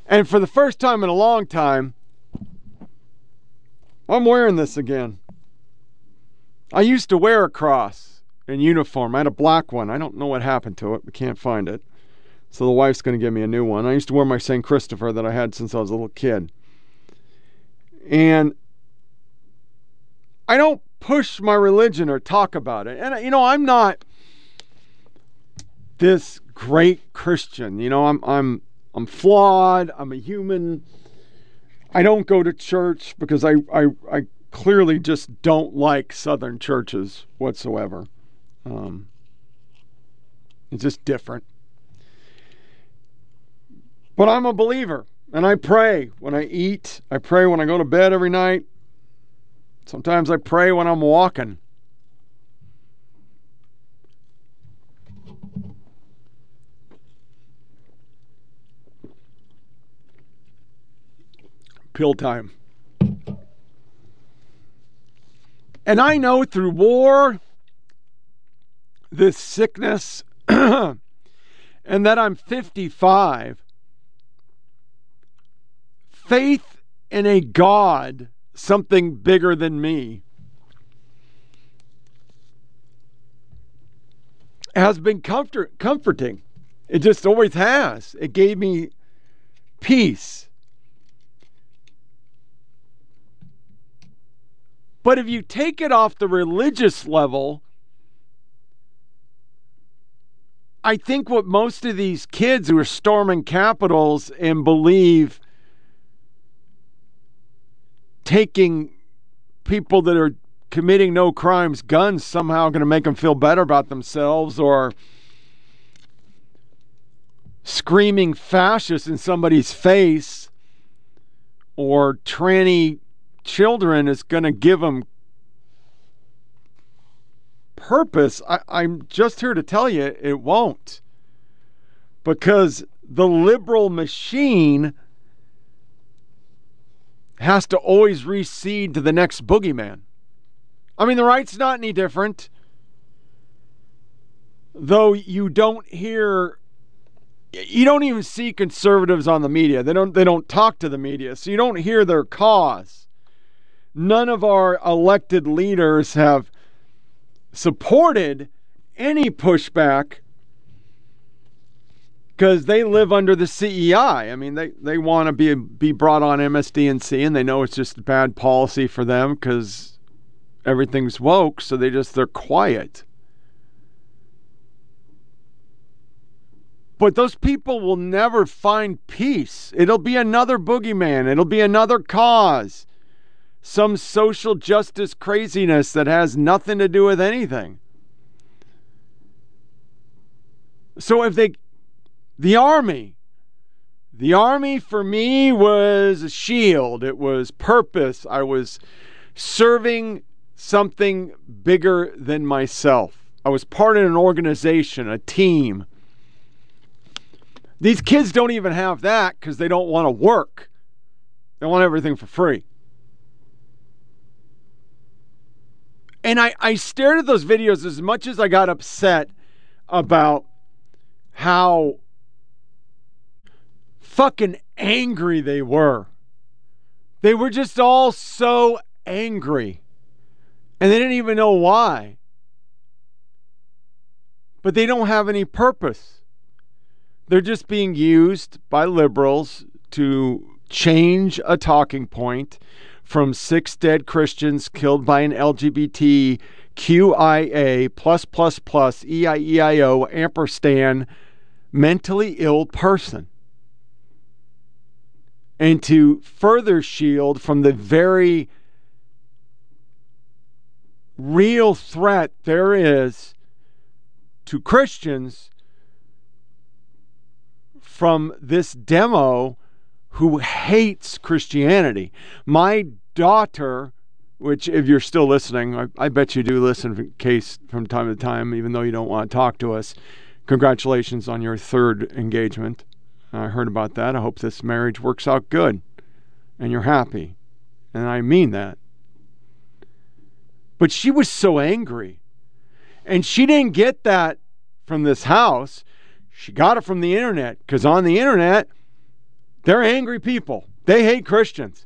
And for the first time in a long time, I'm wearing this again. I used to wear a cross in uniform. I had a black one. I don't know what happened to it. We can't find it. So the wife's going to give me a new one. I used to wear my St. Christopher that I had since I was a little kid. And I don't push my religion or talk about it. And, you know, I'm not this great Christian. You know, I'm, I'm, I'm flawed. I'm a human. I don't go to church because I, I, I clearly just don't like Southern churches whatsoever. Um, it's just different. But I'm a believer and I pray when I eat. I pray when I go to bed every night. Sometimes I pray when I'm walking. Pill time. And I know through war, this sickness, and that I'm 55, faith in a God, something bigger than me, has been comfort, comforting. It just always has. It gave me peace. But if you take it off the religious level, I think what most of these kids who are storming capitals and believe taking people that are committing no crimes guns somehow going to make them feel better about themselves or screaming fascist in somebody's face or tranny children is going to give them purpose. I, I'm just here to tell you it won't. Because the liberal machine has to always recede to the next boogeyman. I mean, the right's not any different. Though you don't hear you don't even see conservatives on the media. They don't they don't talk to the media. So you don't hear their cause. None of our elected leaders have supported any pushback because they live under the CEI. I mean, they, they want to be be brought on MSDNC, and they know it's just bad policy for them because everything's woke. So they just they're quiet. But those people will never find peace. It'll be another boogeyman. It'll be another cause. Some social justice craziness that has nothing to do with anything. So if they, the army, the army for me was a shield, it was purpose. I was serving something bigger than myself. I was part of an organization, a team. These kids don't even have that because they don't want to work. They want everything for free. And I, I stared at those videos as much as I got upset about how fucking angry they were. They were just all so angry. And they didn't even know why. But they don't have any purpose. They're just being used by liberals to change a talking point from six dead Christians killed by an LGBT QIA plus plus plus EIEIO ampersand mentally ill person. And to further shield from the very real threat there is to Christians from this demo who hates Christianity. My daughter, which, if you're still listening, I, I, bet you do listen case from time to time, even though you don't want to talk to us. Congratulations on your third engagement. I heard about that. I hope this marriage works out good and you're happy. And I mean that. But she was so angry. And she didn't get that from this house. She got it from the internet because on the internet, they're angry people. They hate Christians.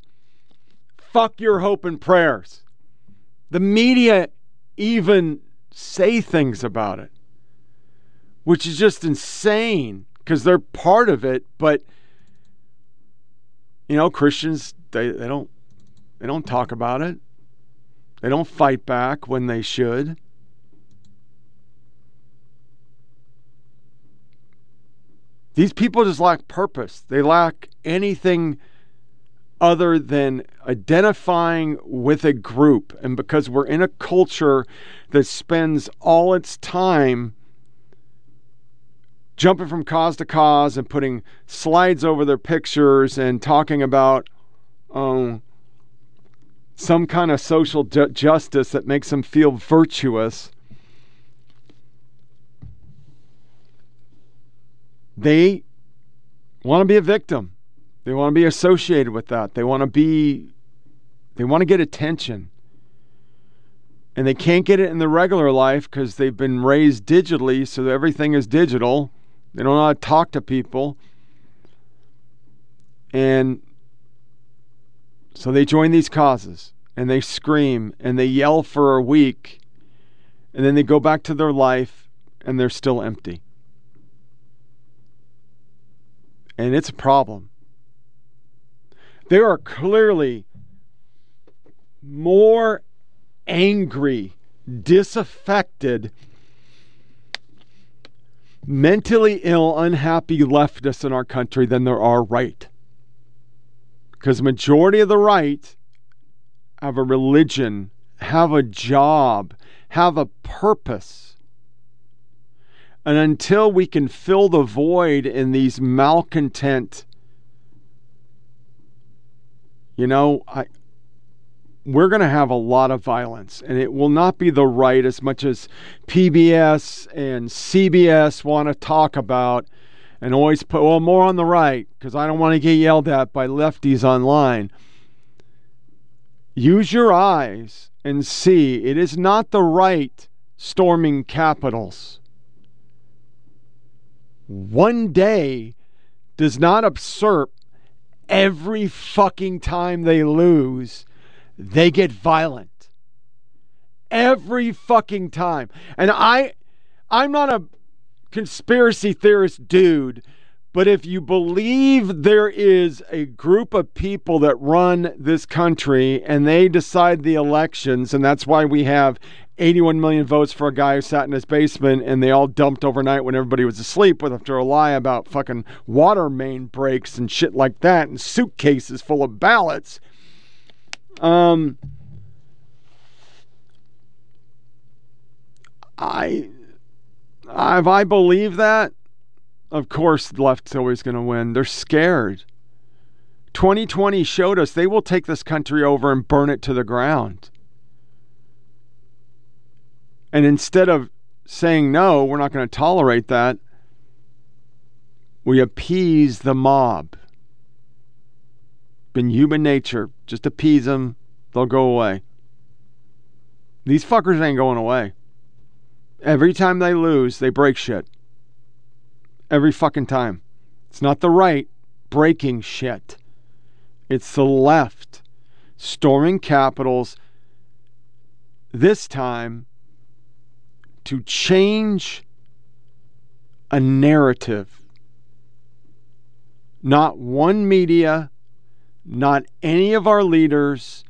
Fuck your hope and prayers. The media even say things about it, which is just insane because they're part of it. But you know, Christians they, they don't they don't talk about it. They don't fight back when they should. These people just lack purpose. They lack anything other than identifying with a group. And because we're in a culture that spends all its time jumping from cause to cause and putting slides over their pictures and talking about um, some kind of social ju- justice that makes them feel virtuous. They want to be a victim. They want to be associated with that. They want to be they want to get attention. And they can't get it in the regular life because they've been raised digitally, so everything is digital. They don't know how to talk to people. And so they join these causes and they scream and they yell for a week and then they go back to their life and they're still empty. and it's a problem. There are clearly more angry, disaffected, mentally ill, unhappy leftists in our country than there are right. Because majority of the right have a religion, have a job, have a purpose. And until we can fill the void in these malcontent, you know, I we're going to have a lot of violence, and it will not be the right as much as PBS and CBS want to talk about and always put, well, more on the right because I don't want to get yelled at by lefties online. Use your eyes and see it is not the right storming capitals. One day does not usurp every fucking time they lose they get violent every fucking time. And I I'm not a conspiracy theorist dude, but if you believe there is a group of people that run this country and they decide the elections and that's why we have 81 million votes for a guy who sat in his basement and they all dumped overnight when everybody was asleep with after a lie about fucking water main breaks and shit like that and suitcases full of ballots um, I, if I believe that, of course, the left's always going to win. They're scared. 2020 showed us they will take this country over and burn it to the ground. And instead of saying, no, we're not going to tolerate that, we appease the mob been human nature. Just appease them, they'll go away. These fuckers ain't going away. Every time they lose, they break shit. Every fucking time. It's not the right breaking shit, it's the left storming capitals, this time to change a narrative. Not one media, not any of our leaders,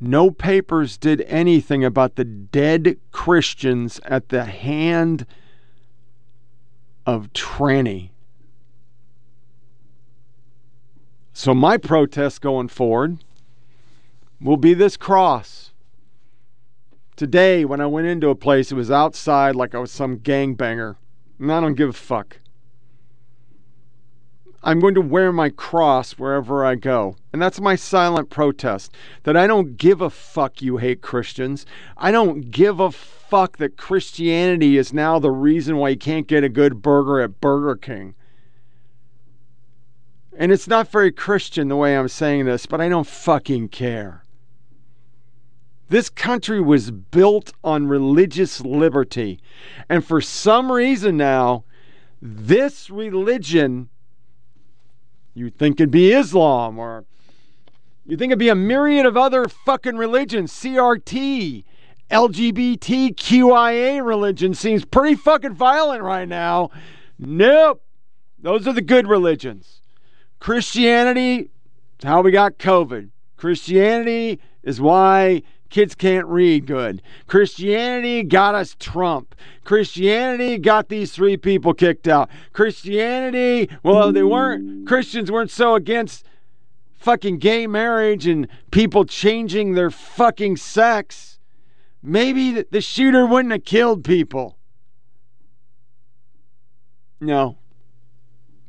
no papers did anything about the dead Christians at the hand of tranny. So, my protest going forward will be this cross. Today, when I went into a place, it was outside like I was some gangbanger. And I don't give a fuck. I'm going to wear my cross wherever I go. And that's my silent protest that I don't give a fuck you hate Christians. I don't give a fuck that Christianity is now the reason why you can't get a good burger at Burger King. And it's not very Christian the way I'm saying this, but I don't fucking care. This country was built on religious liberty. And for some reason now, this religion you think it'd be Islam or you think it'd be a myriad of other fucking religions, CRT, LGBTQIA religion seems pretty fucking violent right now. Nope. Those are the good religions. Christianity, how we got COVID. Christianity is why kids can't read good. Christianity got us Trump. Christianity got these three people kicked out. Christianity, well, they weren't, Christians weren't so against fucking gay marriage and people changing their fucking sex. Maybe the shooter wouldn't have killed people. No,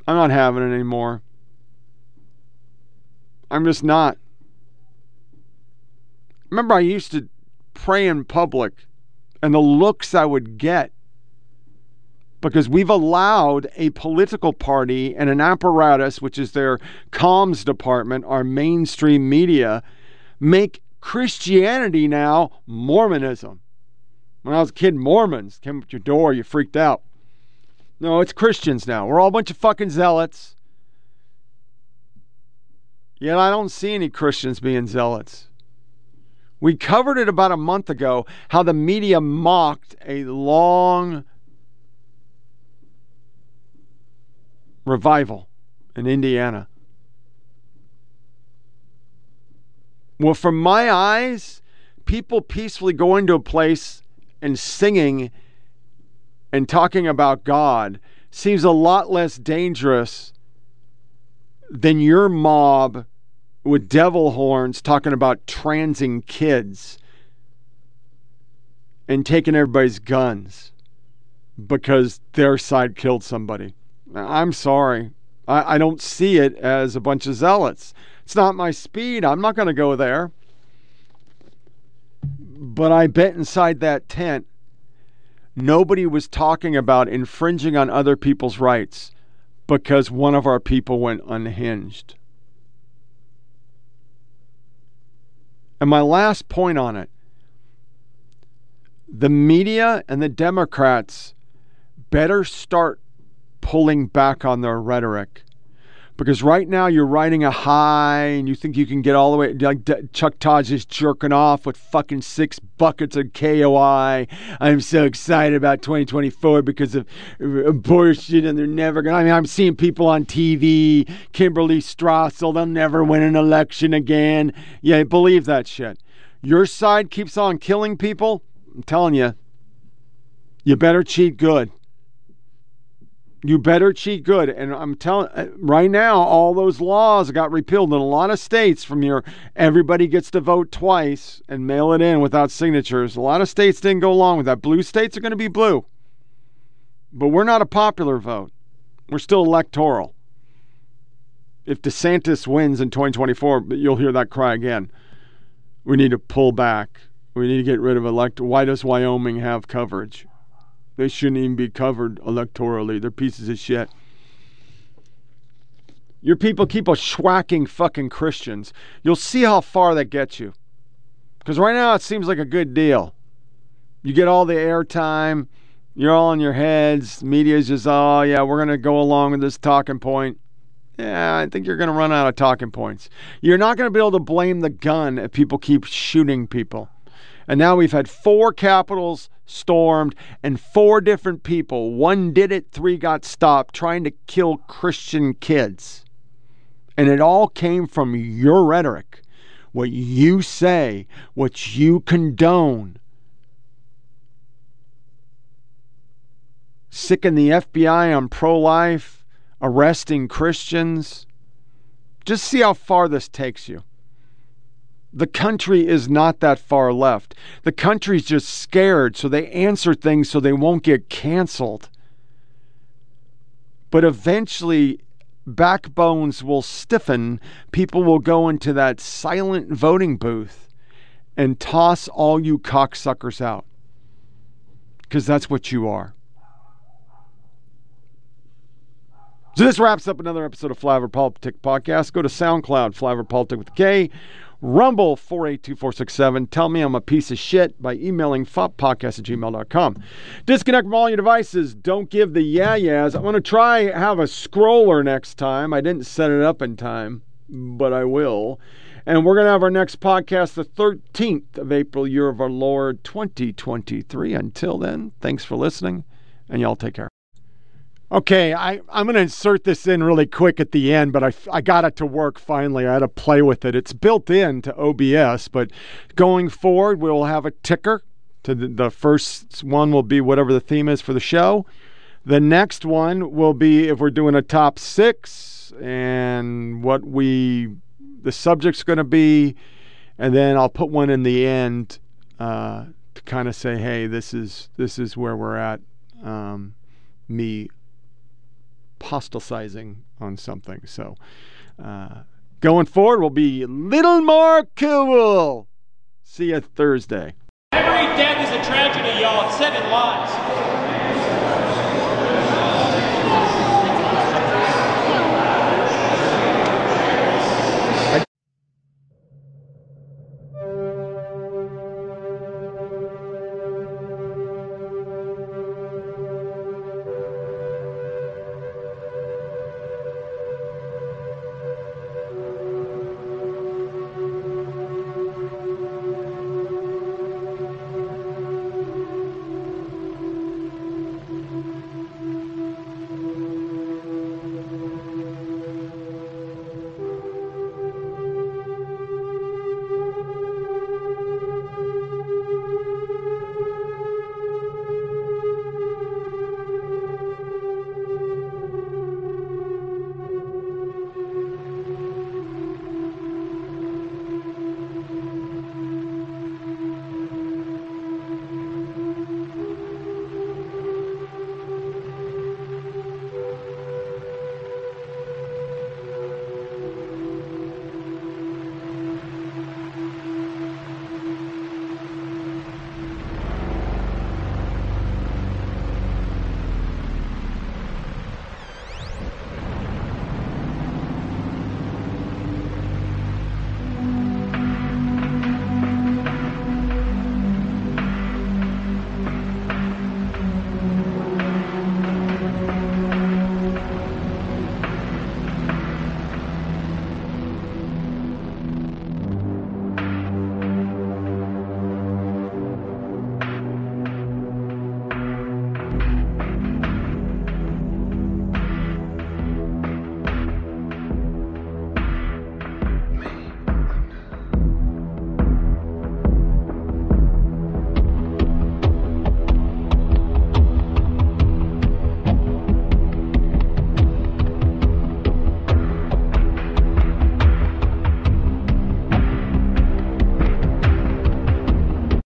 I'm not having it anymore. I'm just not. Remember, I used to pray in public and the looks I would get because we've allowed a political party and an apparatus, which is their comms department, our mainstream media, make Christianity now Mormonism. When I was a kid, Mormons came at your door, you freaked out. No, it's Christians now. We're all a bunch of fucking zealots. Yet I don't see any Christians being zealots. We covered it about a month ago how the media mocked a long revival in Indiana. Well, from my eyes, people peacefully going to a place and singing and talking about God seems a lot less dangerous than your mob with devil horns talking about transing kids and taking everybody's guns because their side killed somebody. I'm sorry. I, I don't see it as a bunch of zealots. It's not my speed. I'm not going to go there. But I bet inside that tent, nobody was talking about infringing on other people's rights because one of our people went unhinged. And my last point on it the media and the Democrats better start pulling back on their rhetoric. Because right now you're riding a high and you think you can get all the way, like Chuck Todd's just jerking off with fucking six buckets of KOI. I'm so excited about 2024 because of uh, abortion and they're never going to. I mean, I'm seeing people on TV, Kimberley Strassel, they'll never win an election again. Yeah, believe that shit. Your side keeps on killing people. I'm telling you, you better cheat good. You better cheat good. And I'm telling uh, right now, all those laws got repealed in a lot of states from your everybody gets to vote twice and mail it in without signatures. A lot of states didn't go along with that. Blue states are going to be blue. But we're not a popular vote. We're still electoral. If DeSantis wins in 2024, you'll hear that cry again. We need to pull back. We need to get rid of elect. Why does Wyoming have coverage? They shouldn't even be covered electorally. They're pieces of shit. Your people keep a schwacking fucking Christians. You'll see how far that gets you. Because right now it seems like a good deal. You get all the airtime. You're all in your heads. Media's just, oh, yeah, we're going to go along with this talking point. Yeah, I think you're going to run out of talking points. You're not going to be able to blame the gun if people keep shooting people. And now we've had four capitals stormed and four different people, one did it, three got stopped, trying to kill Christian kids. And it all came from your rhetoric, what you say, what you condone. Sicken the FBI on pro life, arresting Christians. Just see how far this takes you. The country is not that far left. The country's just scared, so they answer things so they won't get canceled. But eventually, backbones will stiffen. People will go into that silent voting booth and toss all you cocksuckers out. Because that's what you are. So this wraps up another episode of Flyover PolitiK Podcast. Go to SoundCloud, Flyover PolitiK with K. Rumble 482467. Tell me I'm a piece of shit by emailing foppodcast at gmail.com. Disconnect from all your devices. Don't give the yeah yeahs. I'm going to try have a scroller next time. I didn't set it up in time, but I will. And we're going to have our next podcast the 13th of April, year of our Lord 2023. Until then, thanks for listening, and y'all take care. Okay, I, I'm going to insert this in really quick at the end, but I, I got it to work finally. I had to play with it. It's built in to OBS, but going forward, we'll have a ticker. To the, the first one will be whatever the theme is for the show. The next one will be if we're doing a top six and what we the subject's going to be, and then I'll put one in the end uh, to kind of say, hey, this is this is where we're at. Um, me apostatizing on something. So uh, going forward, we'll be a little more cool. See you Thursday. Every death is a tragedy, y'all. Seven lives.